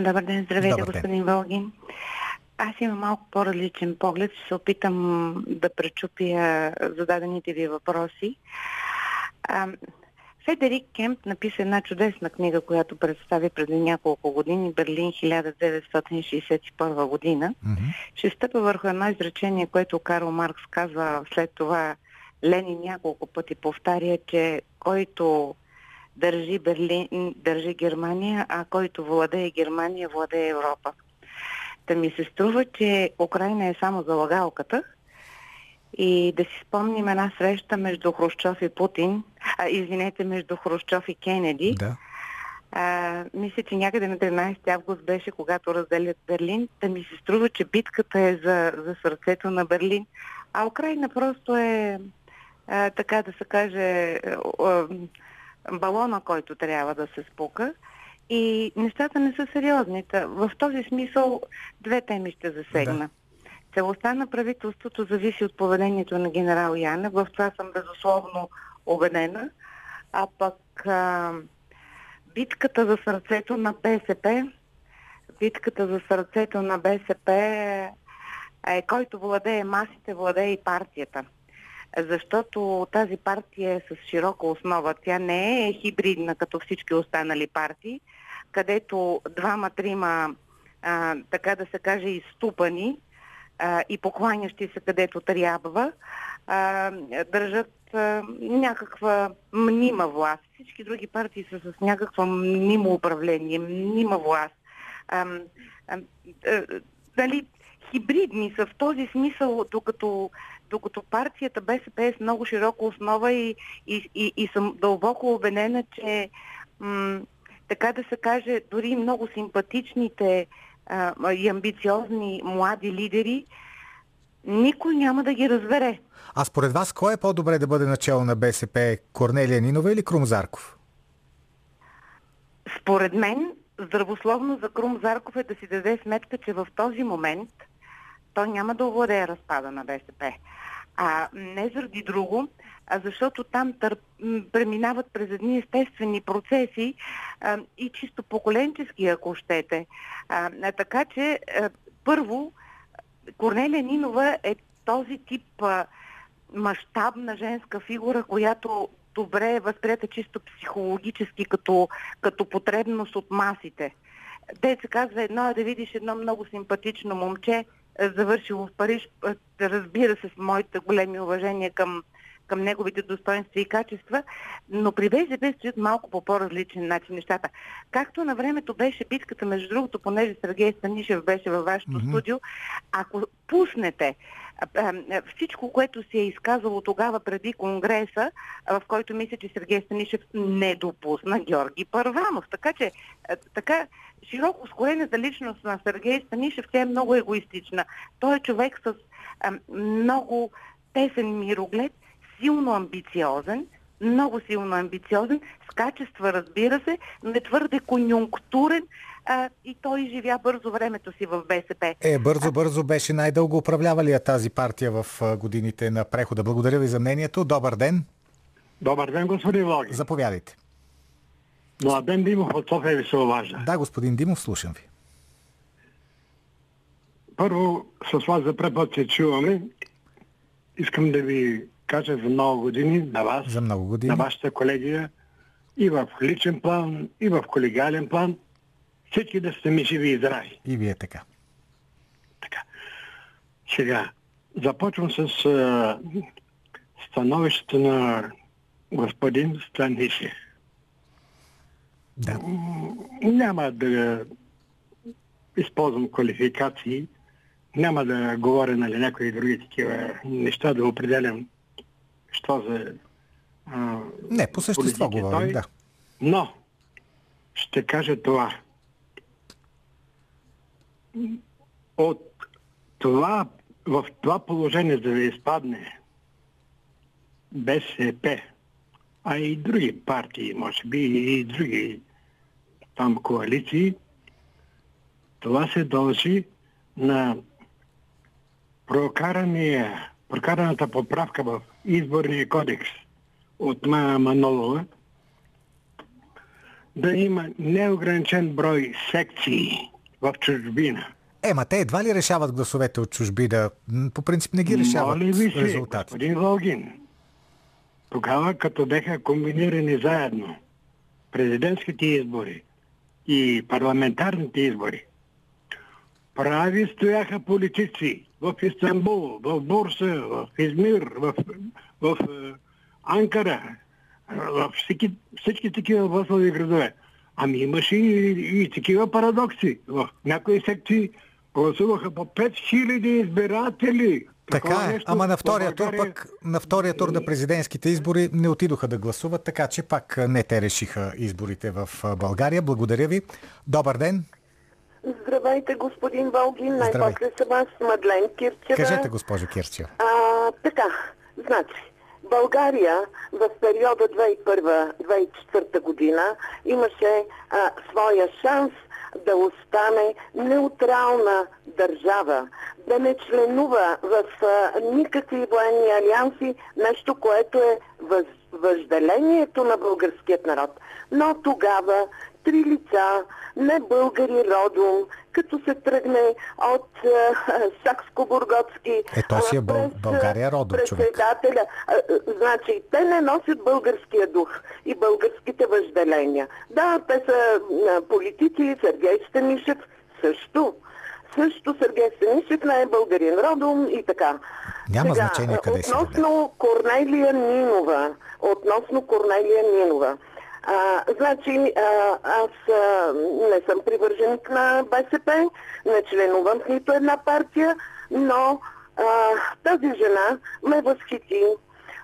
[SPEAKER 4] Добър ден, здравейте,
[SPEAKER 2] Добър ден.
[SPEAKER 4] господин Волгин. Аз имам малко по-различен поглед. Ще се опитам да пречупя зададените ви въпроси. А, Федерик Кемп написа една чудесна книга, която представи преди няколко години, Берлин 1961 година.
[SPEAKER 2] Мгм.
[SPEAKER 4] Ще стъпа върху едно изречение, което Карл Маркс казва след това Ленин няколко пъти повтаря, че който държи Берлин, държи Германия, а който владее Германия, владее Европа. Та ми се струва, че Украина е само залагалката и да си спомним една среща между Хрущов и Путин, а, извинете, между Хрущов и Кенеди.
[SPEAKER 2] Да.
[SPEAKER 4] А, мисля, че някъде на 13 август беше, когато разделят Берлин. Да ми се струва, че битката е за, за сърцето на Берлин. А Украина просто е, а, така да се каже, а, балона, който трябва да се спука. И нещата не са сериозни. В този смисъл две теми ще засегна.
[SPEAKER 2] Да.
[SPEAKER 4] Целостта на правителството зависи от поведението на генерал Янев. В това съм безусловно убедена. А пък а, битката за сърцето на БСП, битката за сърцето на БСП е който владее масите, владее и партията. Защото тази партия е с широка основа. Тя не е хибридна като всички останали партии, където двама-трима, така да се каже, изступани а, и покланящи се където трябва, а, държат а, някаква мнима власт. Всички други партии са с някаква мнимо управление, мнима власт. А, а, а, дали, хибридни са в този смисъл, докато, докато партията БСП е с много широка основа и, и, и, и съм дълбоко убедена, че м- така да се каже, дори много симпатичните а, и амбициозни млади лидери, никой няма да ги разбере.
[SPEAKER 2] А според вас, кой е по-добре да бъде начало на БСП? Корнелия Нинова или Крум Зарков?
[SPEAKER 4] Според мен, здравословно за Крум Зарков е да си даде сметка, че в този момент той няма да овладее разпада на БСП. А не заради друго, а защото там тър... преминават през едни естествени процеси а, и чисто поколенчески, ако щете. А, а, така че, а, първо, Корнелия Нинова е този тип мащабна женска фигура, която добре е възприята чисто психологически като, като потребност от масите. те се казва едно е да видиш едно много симпатично момче, завършило в Париж, разбира се, с моите големи уважения към, към неговите достоинства и качества, но при БСП стоят малко по по-различен начин нещата. Както на времето беше битката, между другото, понеже Сергей Станишев беше във вашето mm-hmm. студио, ако пуснете всичко, което се е изказало тогава преди Конгреса, в който мисля, че Сергей Станишев не допусна Георги Първанов. Така че така широко скорената личност на Сергей Станишев, тя е много егоистична. Той е човек с много тесен мироглед, силно амбициозен, много силно амбициозен, с качества, разбира се, не твърде конюнктурен, а, и той живя бързо времето си в БСП.
[SPEAKER 2] Е, бързо-бързо беше най-дълго управлявалия тази партия в годините на прехода. Благодаря ви за мнението. Добър ден.
[SPEAKER 5] Добър ден, господин Логи.
[SPEAKER 2] Заповядайте.
[SPEAKER 5] Младен Димов от София ви се уважа.
[SPEAKER 2] Да, господин Димов, слушам ви.
[SPEAKER 5] Първо, с вас за препът се чуваме. Искам да ви кажа за много години на вас,
[SPEAKER 2] за много години.
[SPEAKER 5] на вашата колегия, и в личен план, и в колегиален план, всички да сте ми живи и здрави.
[SPEAKER 2] И вие така.
[SPEAKER 5] Така. Сега, започвам с а, становището на господин Станишев.
[SPEAKER 2] Да.
[SPEAKER 5] Няма да използвам квалификации, няма да говоря нали, някои други такива неща, да определям що за
[SPEAKER 2] а, Не, по същество говорим, той, да.
[SPEAKER 5] Но ще кажа това от това, в това положение, за да изпадне БСП, а и други партии, може би и други там коалиции, това се дължи на прокарания, прокараната поправка в изборния кодекс от Мая Манолова, да има неограничен брой секции в чужбина.
[SPEAKER 2] Ема, те едва ли решават гласовете от чужбина? По принцип не ги решават Моли ви се,
[SPEAKER 5] господин Волгин, тогава като беха комбинирани заедно президентските избори и парламентарните избори, прави стояха политици в Истанбул, в Бурса, в Измир, в, в, в Анкара, в всички, всички такива възлови градове. Ами имаше и, и такива парадокси. В някои секции гласуваха по 5000 избиратели.
[SPEAKER 2] Така е, нещо, ама на втория България... тур пък, на втория тур на президентските избори не отидоха да гласуват, така че пак не те решиха изборите в България. Благодаря ви. Добър ден.
[SPEAKER 6] Здравейте, господин Волгин. Най-после съм аз, Мадлен Кирчева.
[SPEAKER 2] Кажете, госпожо Кирчева.
[SPEAKER 6] А, така, значи, България в периода 2001-2004 година имаше а, своя шанс да остане неутрална държава, да не членува в а, никакви военни алианси, нещо, което е въз, въжделението на българският народ. Но тогава три лица, не българи родом, като се тръгне от Сакско-Бурготски.
[SPEAKER 2] Е, то си е Бъл... България родом човек.
[SPEAKER 6] Председателя. Значи, те не носят българския дух и българските въжделения. Да, те са политици, Сергей Станишев също. Също Сергей Станишев не е българин родом и така.
[SPEAKER 2] Няма Сега, значение къде си.
[SPEAKER 6] Относно Корнелия Нинова. Относно Корнелия Нинова. А, значи, а, аз а, не съм привърженик на БСП, не членувам в нито една партия, но а, тази жена ме възхити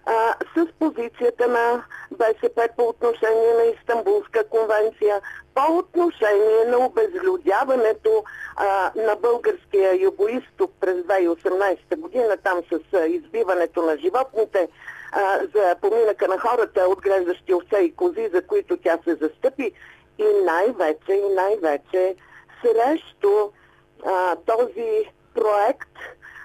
[SPEAKER 6] а, с позицията на БСП по отношение на Истанбулска конвенция, по отношение на обезлюдяването а, на българския югоисток през 2018 година, там с а, избиването на животните, а, за поминъка на хората, отглеждащи овце и кози, за които тя се застъпи и най-вече, и най-вече срещу а, този проект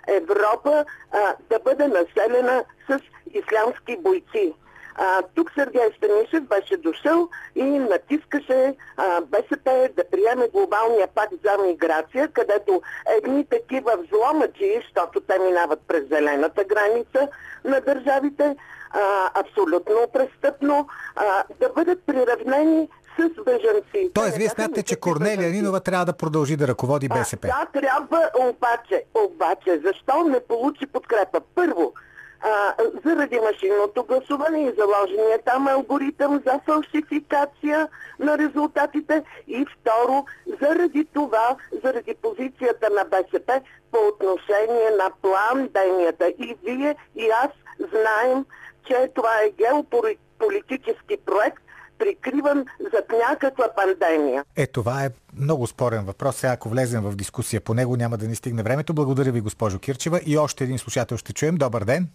[SPEAKER 6] Европа а, да бъде населена с ислямски бойци. А, тук Сергей Станишев беше дошъл и натискаше а, БСП да приеме глобалния пакт за миграция, където едни такива взломачи, защото те минават през зелената граница на държавите, а, абсолютно престъпно, а, да бъдат приравнени с бежанци.
[SPEAKER 2] Тоест, вие смятате, че Корнелия Нинова трябва да продължи да ръководи БСП?
[SPEAKER 6] А, да, трябва, обаче, обаче, защо не получи подкрепа? Първо, а, заради машинното гласуване и заложения там алгоритъм за фалшификация на резултатите и второ, заради това, заради позицията на БСП по отношение на план-денията. И вие и аз знаем, че това е геополитически проект, прикриван зад някаква пандемия.
[SPEAKER 2] Е, това е много спорен въпрос. Сега, ако влезем в дискусия по него, няма да ни стигне времето. Благодаря ви, госпожо Кирчева. И още един слушател ще чуем. Добър ден!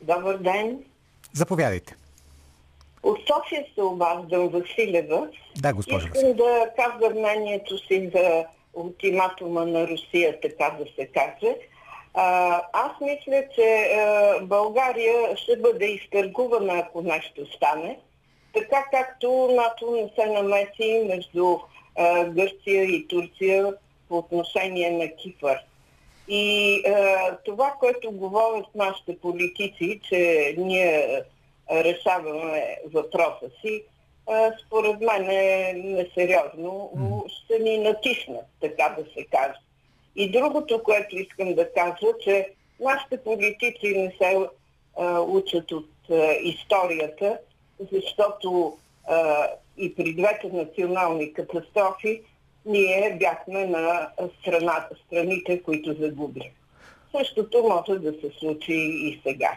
[SPEAKER 7] Добър ден.
[SPEAKER 2] Заповядайте.
[SPEAKER 7] От София се обаждам Василева.
[SPEAKER 2] Да, госпожо
[SPEAKER 7] Искам да кажа мнението си за ултиматума на Русия, така да се каже. А, аз мисля, че а, България ще бъде изтъргувана, ако нещо стане. Така както НАТО не се намеси между а, Гърция и Турция по отношение на Кипър. И е, това, което говорят нашите политици, че ние решаваме въпроса си, е, според мен е несериозно. Ще ни натиснат, така да се каже. И другото, което искам да кажа, че нашите политици не се е, учат от е, историята, защото е, и при двете национални катастрофи ние бяхме на страната, страните, които загубиха. Същото може да се случи и сега.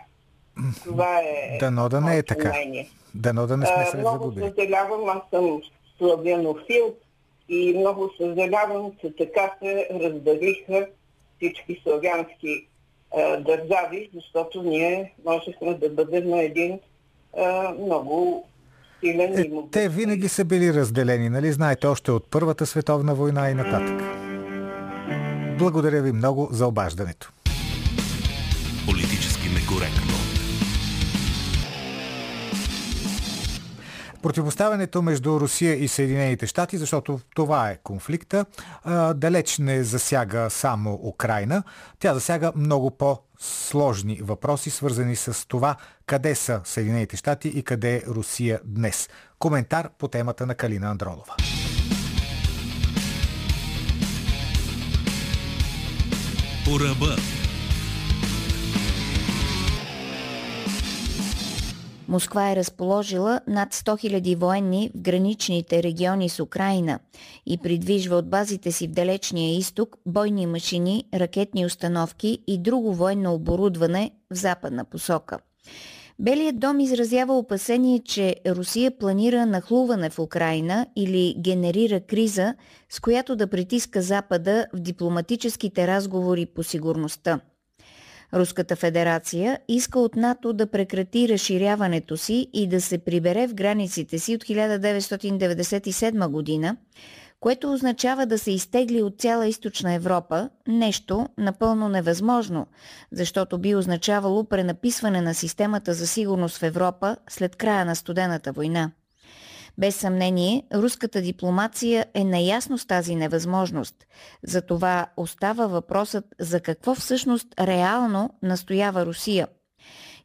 [SPEAKER 7] Това е.
[SPEAKER 2] Дано да не е така. Дано да не сме се
[SPEAKER 7] много
[SPEAKER 2] загубили.
[SPEAKER 7] Много съжалявам, аз съм славянофил и много съжалявам, че така се разделиха всички славянски а, държави, защото ние можехме да бъдем на един а, много силен
[SPEAKER 2] е, Те винаги са били разделени, нали? Знаете, още от Първата световна война и нататък. Благодаря ви много за обаждането.
[SPEAKER 1] Политически некоректно.
[SPEAKER 2] Противоставянето между Русия и Съединените щати, защото това е конфликта, далеч не засяга само Украина. Тя засяга много по-сложни въпроси, свързани с това къде са Съединените щати и къде е Русия днес. Коментар по темата на Калина Андролова.
[SPEAKER 1] По.
[SPEAKER 8] Москва е разположила над 100 000 военни в граничните региони с Украина и придвижва от базите си в далечния изток бойни машини, ракетни установки и друго военно оборудване в западна посока. Белият дом изразява опасение, че Русия планира нахлуване в Украина или генерира криза, с която да притиска Запада в дипломатическите разговори по сигурността. Руската федерация иска от НАТО да прекрати разширяването си и да се прибере в границите си от 1997 година, което означава да се изтегли от цяла източна Европа, нещо напълно невъзможно, защото би означавало пренаписване на системата за сигурност в Европа след края на студената война. Без съмнение, руската дипломация е наясно с тази невъзможност. Затова остава въпросът за какво всъщност реално настоява Русия.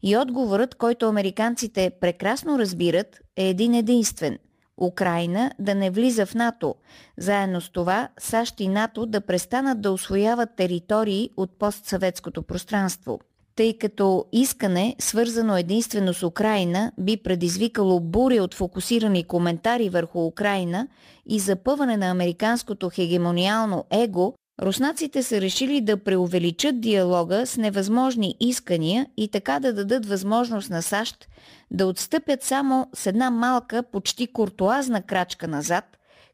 [SPEAKER 8] И отговорът, който американците прекрасно разбират, е един единствен – Украина да не влиза в НАТО. Заедно с това САЩ и НАТО да престанат да освояват територии от постсъветското пространство – тъй като искане, свързано единствено с Украина, би предизвикало буря от фокусирани коментари върху Украина и запъване на американското хегемониално его, руснаците са решили да преувеличат диалога с невъзможни искания и така да дадат възможност на САЩ да отстъпят само с една малка, почти куртуазна крачка назад,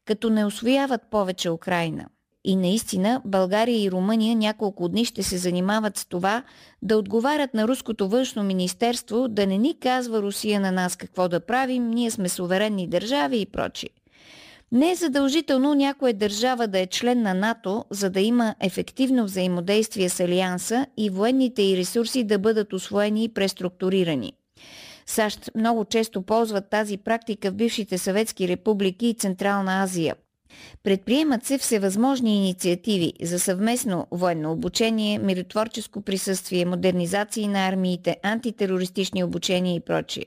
[SPEAKER 8] като не освояват повече Украина. И наистина България и Румъния няколко дни ще се занимават с това да отговарят на руското външно министерство да не ни казва Русия на нас какво да правим, ние сме суверенни държави и прочи. Не е задължително някоя държава да е член на НАТО, за да има ефективно взаимодействие с Алианса и военните и ресурси да бъдат освоени и преструктурирани. САЩ много често ползват тази практика в бившите съветски републики и Централна Азия – Предприемат се всевъзможни инициативи за съвместно военно обучение, миротворческо присъствие, модернизации на армиите, антитерористични обучения и прочие.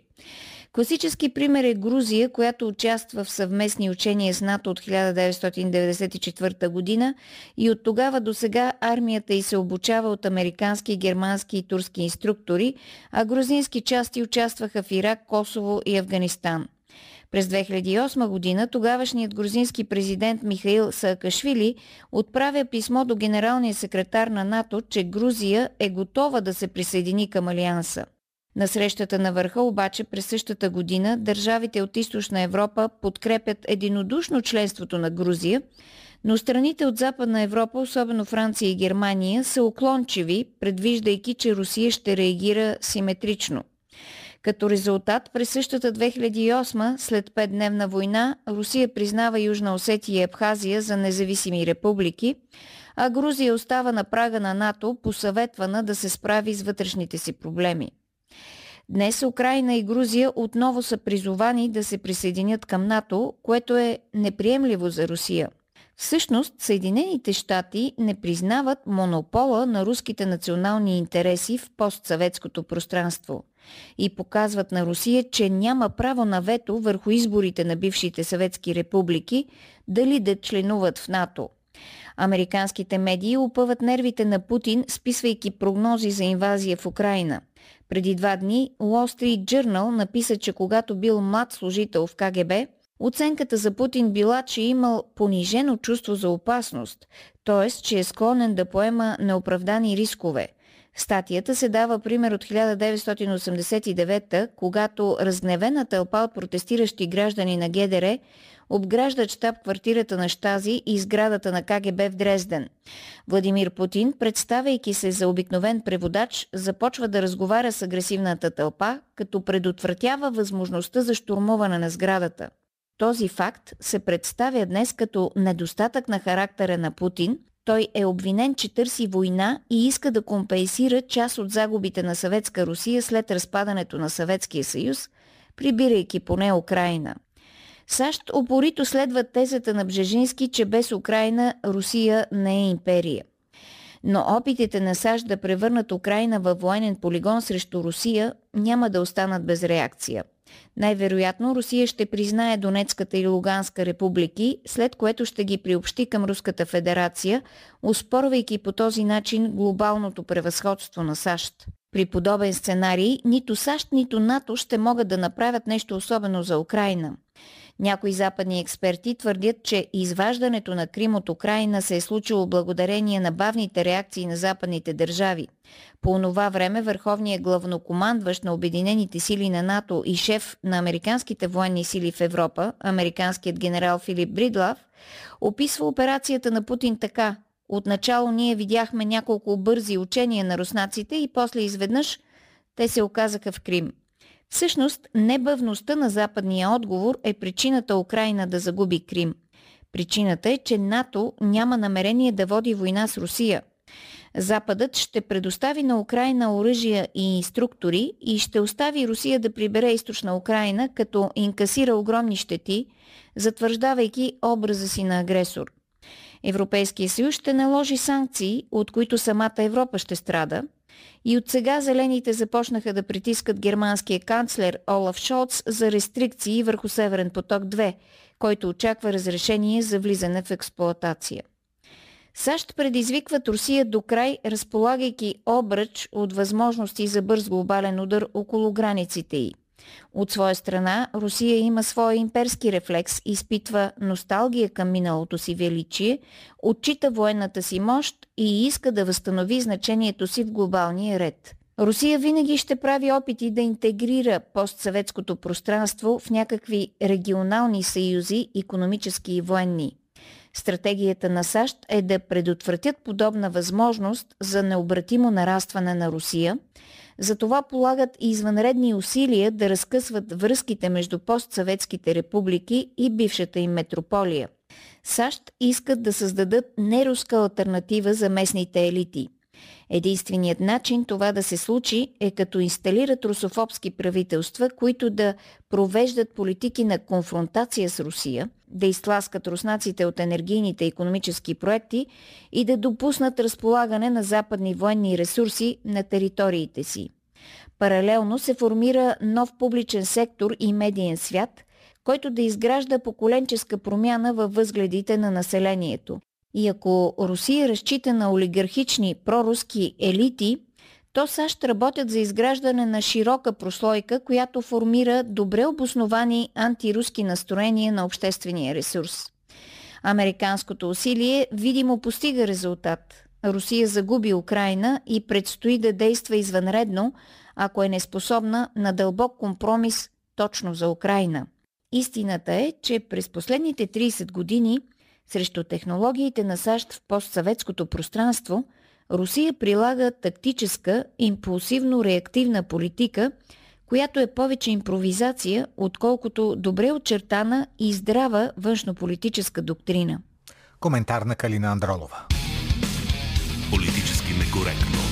[SPEAKER 8] Класически пример е Грузия, която участва в съвместни учения с НАТО от 1994 година и от тогава до сега армията й се обучава от американски, германски и турски инструктори, а грузински части участваха в Ирак, Косово и Афганистан. През 2008 година тогавашният грузински президент Михаил Саакашвили отправя писмо до генералния секретар на НАТО, че Грузия е готова да се присъедини към Алианса. На срещата на върха обаче през същата година държавите от Източна Европа подкрепят единодушно членството на Грузия, но страните от Западна Европа, особено Франция и Германия, са уклончиви, предвиждайки, че Русия ще реагира симетрично. Като резултат, през същата 2008, след петдневна война, Русия признава Южна Осетия и Абхазия за независими републики, а Грузия остава на прага на НАТО, посъветвана да се справи с вътрешните си проблеми. Днес Украина и Грузия отново са призовани да се присъединят към НАТО, което е неприемливо за Русия. Всъщност, Съединените щати не признават монопола на руските национални интереси в постсъветското пространство и показват на Русия, че няма право на вето върху изборите на бившите съветски републики дали да членуват в НАТО. Американските медии опъват нервите на Путин, списвайки прогнози за инвазия в Украина – преди два дни Wall Street Journal написа, че когато бил млад служител в КГБ, оценката за Путин била, че е имал понижено чувство за опасност, т.е. че е склонен да поема неоправдани рискове. Статията се дава пример от 1989 когато разгневена тълпа от протестиращи граждани на ГДР обграждат щаб-квартирата на Штази и сградата на КГБ в Дрезден. Владимир Путин, представяйки се за обикновен преводач, започва да разговаря с агресивната тълпа, като предотвратява възможността за штурмуване на сградата. Този факт се представя днес като недостатък на характера на Путин. Той е обвинен, че търси война и иска да компенсира част от загубите на Съветска Русия след разпадането на Съветския съюз, прибирайки поне Украина. САЩ опорито следват тезата на Бжежински, че без Украина Русия не е империя. Но опитите на САЩ да превърнат Украина във военен полигон срещу Русия няма да останат без реакция. Най-вероятно Русия ще признае Донецката и Луганска републики, след което ще ги приобщи към Руската федерация, успорвайки по този начин глобалното превъзходство на САЩ. При подобен сценарий нито САЩ, нито НАТО ще могат да направят нещо особено за Украина. Някои западни експерти твърдят, че изваждането на Крим от Украина се е случило благодарение на бавните реакции на западните държави. По това време върховният главнокомандващ на Обединените сили на НАТО и шеф на американските военни сили в Европа, американският генерал Филип Бридлав, описва операцията на Путин така. Отначало ние видяхме няколко бързи учения на руснаците и после изведнъж те се оказаха в Крим – Всъщност, небъвността на западния отговор е причината Украина да загуби Крим. Причината е, че НАТО няма намерение да води война с Русия. Западът ще предостави на Украина оръжия и инструктори и ще остави Русия да прибере източна Украина, като инкасира огромни щети, затвърждавайки образа си на агресор. Европейския съюз ще наложи санкции, от които самата Европа ще страда – и от сега зелените започнаха да притискат германския канцлер Олаф Шолц за рестрикции върху Северен поток 2, който очаква разрешение за влизане в експлоатация. САЩ предизвикват Русия до край, разполагайки обръч от възможности за бърз глобален удар около границите й – от своя страна, Русия има своя имперски рефлекс, изпитва носталгия към миналото си величие, отчита военната си мощ и иска да възстанови значението си в глобалния ред. Русия винаги ще прави опити да интегрира постсъветското пространство в някакви регионални съюзи, економически и военни. Стратегията на САЩ е да предотвратят подобна възможност за необратимо нарастване на Русия – затова полагат и извънредни усилия да разкъсват връзките между постсъветските републики и бившата им метрополия. САЩ искат да създадат неруска альтернатива за местните елити. Единственият начин това да се случи е като инсталират русофобски правителства, които да провеждат политики на конфронтация с Русия, да изтласкат руснаците от енергийните и економически проекти и да допуснат разполагане на западни военни ресурси на териториите си. Паралелно се формира нов публичен сектор и медиен свят, който да изгражда поколенческа промяна във възгледите на населението. И ако Русия разчита на олигархични проруски елити, то САЩ работят за изграждане на широка прослойка, която формира добре обосновани антируски настроения на обществения ресурс. Американското усилие видимо постига резултат. Русия загуби Украина и предстои да действа извънредно, ако е неспособна на дълбок компромис точно за Украина. Истината е, че през последните 30 години срещу технологиите на САЩ в постсъветското пространство – Русия прилага тактическа, импулсивно-реактивна политика, която е повече импровизация, отколкото добре очертана и здрава външнополитическа доктрина.
[SPEAKER 2] Коментар на Калина Андролова.
[SPEAKER 1] Политически некоректно.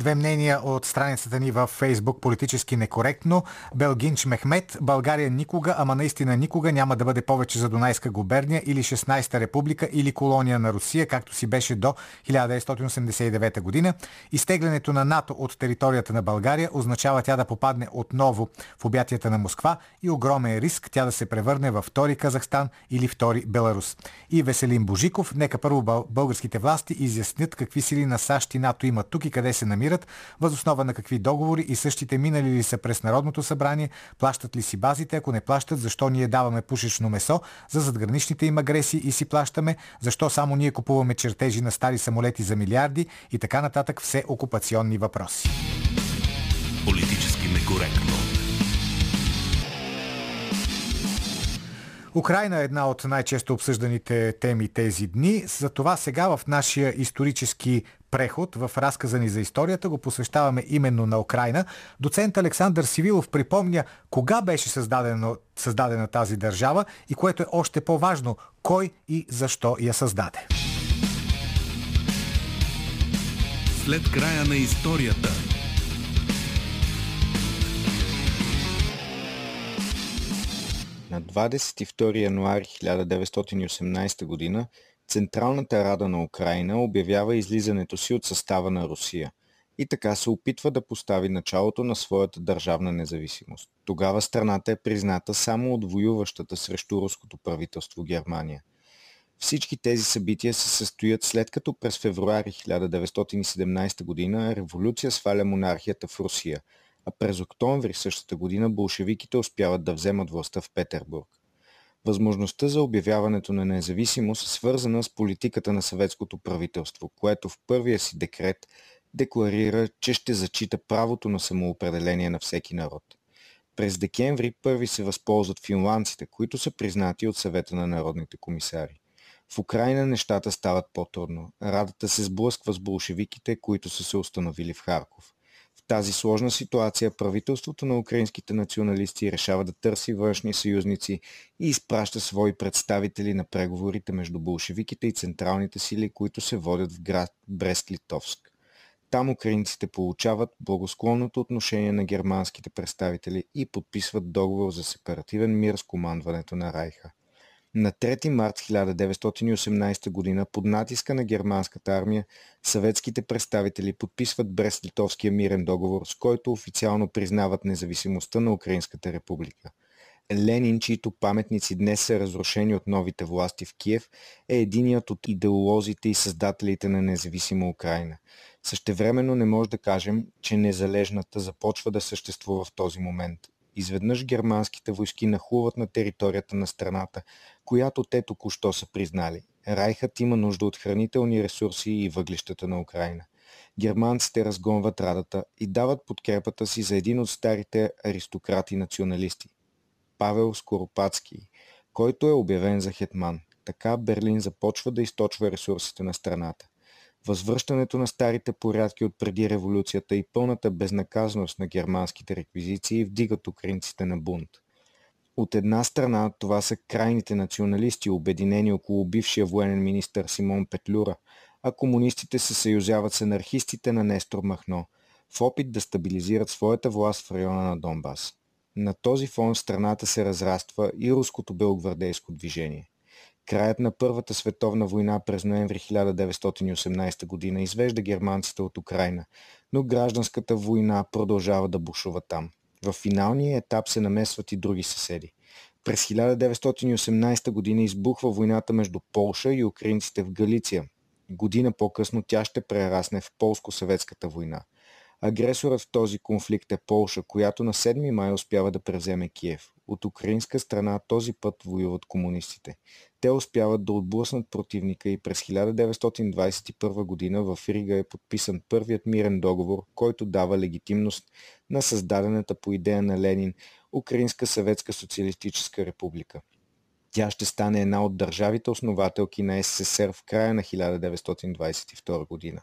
[SPEAKER 2] Две мнения от страницата ни във Фейсбук политически некоректно. Белгинч Мехмет, България никога, ама наистина никога няма да бъде повече за Дунайска губерния или 16-та република или колония на Русия, както си беше до 1989 година. Изтеглянето на НАТО от територията на България означава тя да попадне отново в обятията на Москва и огромен риск тя да се превърне във втори Казахстан или втори Беларус. И Веселин Божиков, нека първо българските власти изяснят какви сили на САЩ и НАТО имат тук и къде се намират намират, възоснова на какви договори и същите минали ли са през Народното събрание, плащат ли си базите, ако не плащат, защо ние даваме пушечно месо за задграничните им агресии и си плащаме, защо само ние купуваме чертежи на стари самолети за милиарди и така нататък все окупационни въпроси.
[SPEAKER 1] Политически некоректно.
[SPEAKER 2] Украина е една от най-често обсъжданите теми тези дни. Затова сега в нашия исторически преход в разказа ни за историята го посвещаваме именно на Украина. Доцент Александър Сивилов припомня кога беше създадена, създадена тази държава и което е още по-важно, кой и защо я създаде.
[SPEAKER 1] След края на историята –
[SPEAKER 9] На 22 януари 1918 г. Централната рада на Украина обявява излизането си от състава на Русия и така се опитва да постави началото на своята държавна независимост. Тогава страната е призната само от воюващата срещу руското правителство Германия. Всички тези събития се състоят след като през февруари 1917 г. революция сваля монархията в Русия – а през октомври същата година болшевиките успяват да вземат властта в Петербург. Възможността за обявяването на независимост е свързана с политиката на съветското правителство, което в първия си декрет декларира, че ще зачита правото на самоопределение на всеки народ. През декември първи се възползват финландците, които са признати от съвета на народните комисари. В Украина нещата стават по-трудно. Радата се сблъсква с болшевиките, които са се установили в Харков тази сложна ситуация правителството на украинските националисти решава да търси външни съюзници и изпраща свои представители на преговорите между болшевиките и централните сили, които се водят в град Брест-Литовск. Там украинците получават благосклонното отношение на германските представители и подписват договор за сепаративен мир с командването на Райха. На 3 март 1918 г. под натиска на германската армия съветските представители подписват Брест-Литовския мирен договор, с който официално признават независимостта на Украинската република. Ленин, чието паметници днес са разрушени от новите власти в Киев, е единият от идеолозите и създателите на независима Украина. Същевременно не може да кажем, че незалежната започва да съществува в този момент. Изведнъж германските войски нахлуват на територията на страната, която те току-що са признали. Райхът има нужда от хранителни ресурси и въглищата на Украина. Германците разгонват радата и дават подкрепата си за един от старите аристократи-националисти – Павел Скоропадски, който е обявен за хетман. Така Берлин започва да източва ресурсите на страната. Възвръщането на старите порядки от преди революцията и пълната безнаказаност на германските реквизиции вдигат украинците на бунт. От една страна това са крайните националисти, обединени около бившия военен министър Симон Петлюра, а комунистите се съюзяват с анархистите на Нестор Махно в опит да стабилизират своята власт в района на Донбас. На този фон страната се разраства и руското белгвардейско движение. Краят на Първата световна война през ноември 1918 година извежда германците от Украина, но гражданската война продължава да бушува там. В финалния етап се намесват и други съседи. През 1918 година избухва войната между Полша и украинците в Галиция. Година по-късно тя ще прерасне в Полско-съветската война. Агресорът в този конфликт е Полша, която на 7 май успява да превземе Киев. От украинска страна този път воюват комунистите. Те успяват да отблъснат противника и през 1921 година в Рига е подписан първият мирен договор, който дава легитимност на създадената по идея на Ленин Украинска съветска социалистическа република. Тя ще стане една от държавите основателки на СССР в края на 1922 година.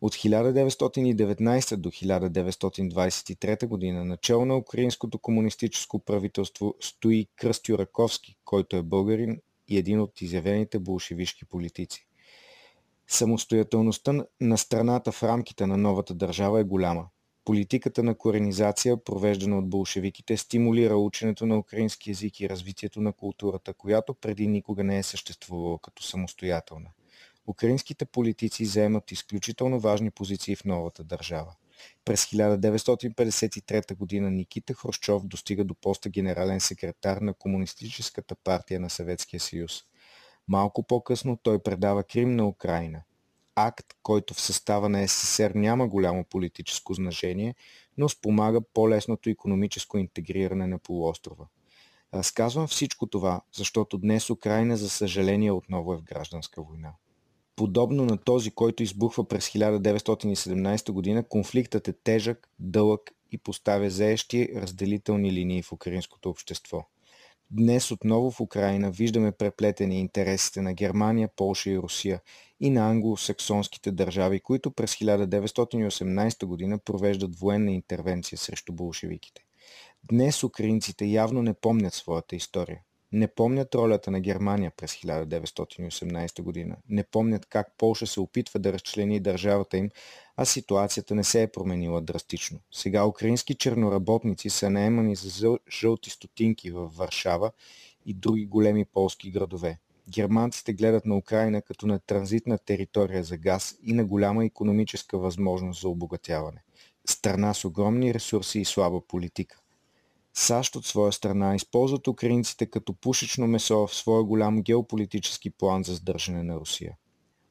[SPEAKER 9] От 1919 до 1923 година начало на украинското комунистическо правителство стои Кръстю Раковски, който е българин и един от изявените болшевишки политици. Самостоятелността на страната в рамките на новата държава е голяма. Политиката на коренизация, провеждана от болшевиките, стимулира ученето на украински язик и развитието на културата, която преди никога не е съществувала като самостоятелна. Украинските политици заемат изключително важни позиции в новата държава. През 1953 г. Никита Хрущов достига до поста генерален секретар на Комунистическата партия на Съветския съюз. Малко по-късно той предава Крим на Украина. Акт, който в състава на СССР няма голямо политическо значение, но спомага по-лесното економическо интегриране на полуострова. Разказвам всичко това, защото днес Украина, за съжаление, отново е в гражданска война. Подобно на този, който избухва през 1917 година, конфликтът е тежък, дълъг и поставя заещи разделителни линии в украинското общество. Днес отново в Украина виждаме преплетени интересите на Германия, Полша и Русия и на англосаксонските държави, които през 1918 година провеждат военна интервенция срещу болшевиките. Днес украинците явно не помнят своята история. Не помнят ролята на Германия през 1918 година. Не помнят как Полша се опитва да разчлени държавата им, а ситуацията не се е променила драстично. Сега украински черноработници са наемани за жълти стотинки в Варшава и други големи полски градове. Германците гледат на Украина като на транзитна територия за газ и на голяма економическа възможност за обогатяване. Страна с огромни ресурси и слаба политика. САЩ от своя страна използват украинците като пушечно месо в своя голям геополитически план за сдържане на Русия.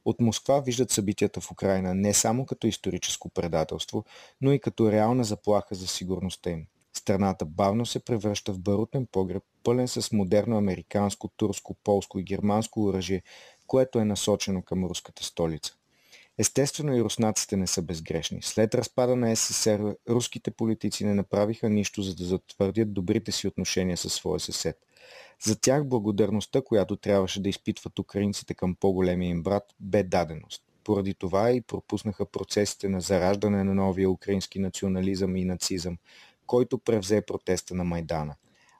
[SPEAKER 9] От Москва виждат събитията в Украина не само като историческо предателство, но и като реална заплаха за сигурността им. Страната бавно се превръща в барутен погреб, пълен с модерно американско, турско, полско и германско оръжие, което е насочено към руската столица. Естествено и руснаците не са безгрешни. След разпада на СССР, руските политици не направиха нищо, за да затвърдят добрите си отношения със своя съсед. За тях благодарността, която трябваше да изпитват украинците към по-големия им брат, бе даденост. Поради това и пропуснаха процесите на зараждане на новия украински национализъм и нацизъм, който превзе протеста на Майдана.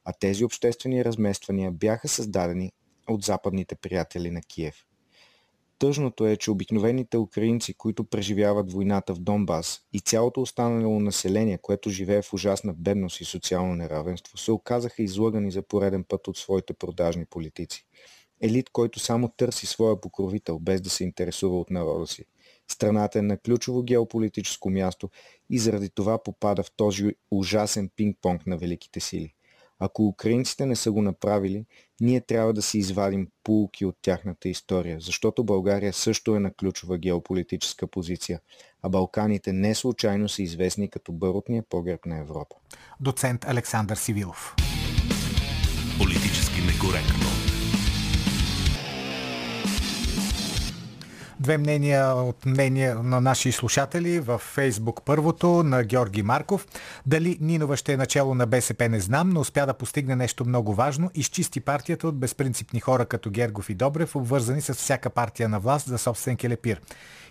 [SPEAKER 9] А тези обществени размествания бяха създадени от западните приятели на Киев. Тъжното е, че обикновените украинци, които преживяват войната в Донбас и цялото останало население, което живее в ужасна бедност и социално неравенство, се оказаха излъгани за пореден път от своите продажни политици. Елит, който само търси своя покровител, без да се интересува от народа си. Страната е на ключово геополитическо място и заради това попада в този ужасен пинг-понг на великите сили. Ако украинците не са го направили, ние трябва да си извадим полуки от тяхната история, защото България също е на ключова геополитическа позиция, а Балканите не случайно са известни като бъротния погреб на Европа.
[SPEAKER 2] Доцент Александър Сивилов.
[SPEAKER 1] Политически некоректно.
[SPEAKER 2] Две мнения от мнения на наши слушатели в Фейсбук. Първото на Георги Марков. Дали Нинова ще е начало на БСП не знам, но успя да постигне нещо много важно. Изчисти партията от безпринципни хора като Гергов и Добрев, обвързани с всяка партия на власт за собствен келепир.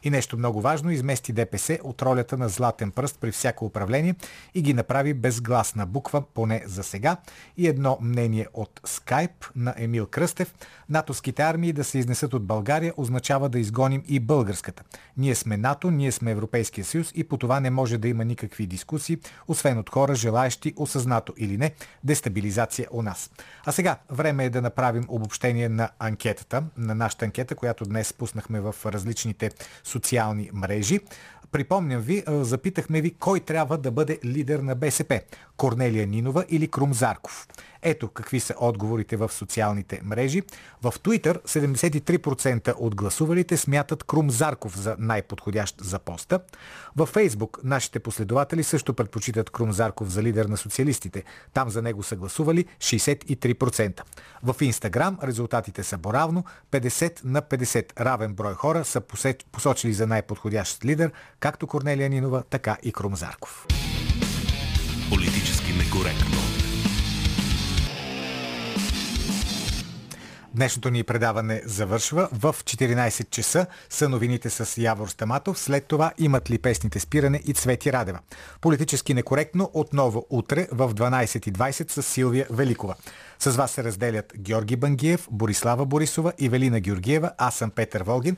[SPEAKER 2] И нещо много важно, измести ДПС от ролята на златен пръст при всяко управление и ги направи безгласна буква, поне за сега. И едно мнение от Skype на Емил Кръстев. Натовските армии да се изнесат от България означава да изгоним и българската. Ние сме НАТО, ние сме Европейския съюз и по това не може да има никакви дискусии, освен от хора, желаящи осъзнато или не дестабилизация у нас. А сега време е да направим обобщение на анкетата, на нашата анкета, която днес пуснахме в различните социални мрежи. Припомням ви, запитахме ви кой трябва да бъде лидер на БСП. Корнелия Нинова или Крум Зарков. Ето какви са отговорите в социалните мрежи. В Twitter 73% от гласувалите смятат Крум Зарков за най-подходящ за поста. В Facebook нашите последователи също предпочитат Крум Зарков за лидер на социалистите. Там за него са гласували 63%. В Instagram резултатите са боравно 50 на 50. Равен брой хора са посочили за най-подходящ лидер както Корнелия Нинова, така и Крум Зарков.
[SPEAKER 1] Политически некоректно.
[SPEAKER 2] Днешното ни предаване завършва. В 14 часа са новините с Явор Стаматов. След това имат ли песните спиране и Цвети Радева. Политически некоректно отново утре в 12.20 с Силвия Великова. С вас се разделят Георги Бангиев, Борислава Борисова и Велина Георгиева. Аз съм Петър Волгин.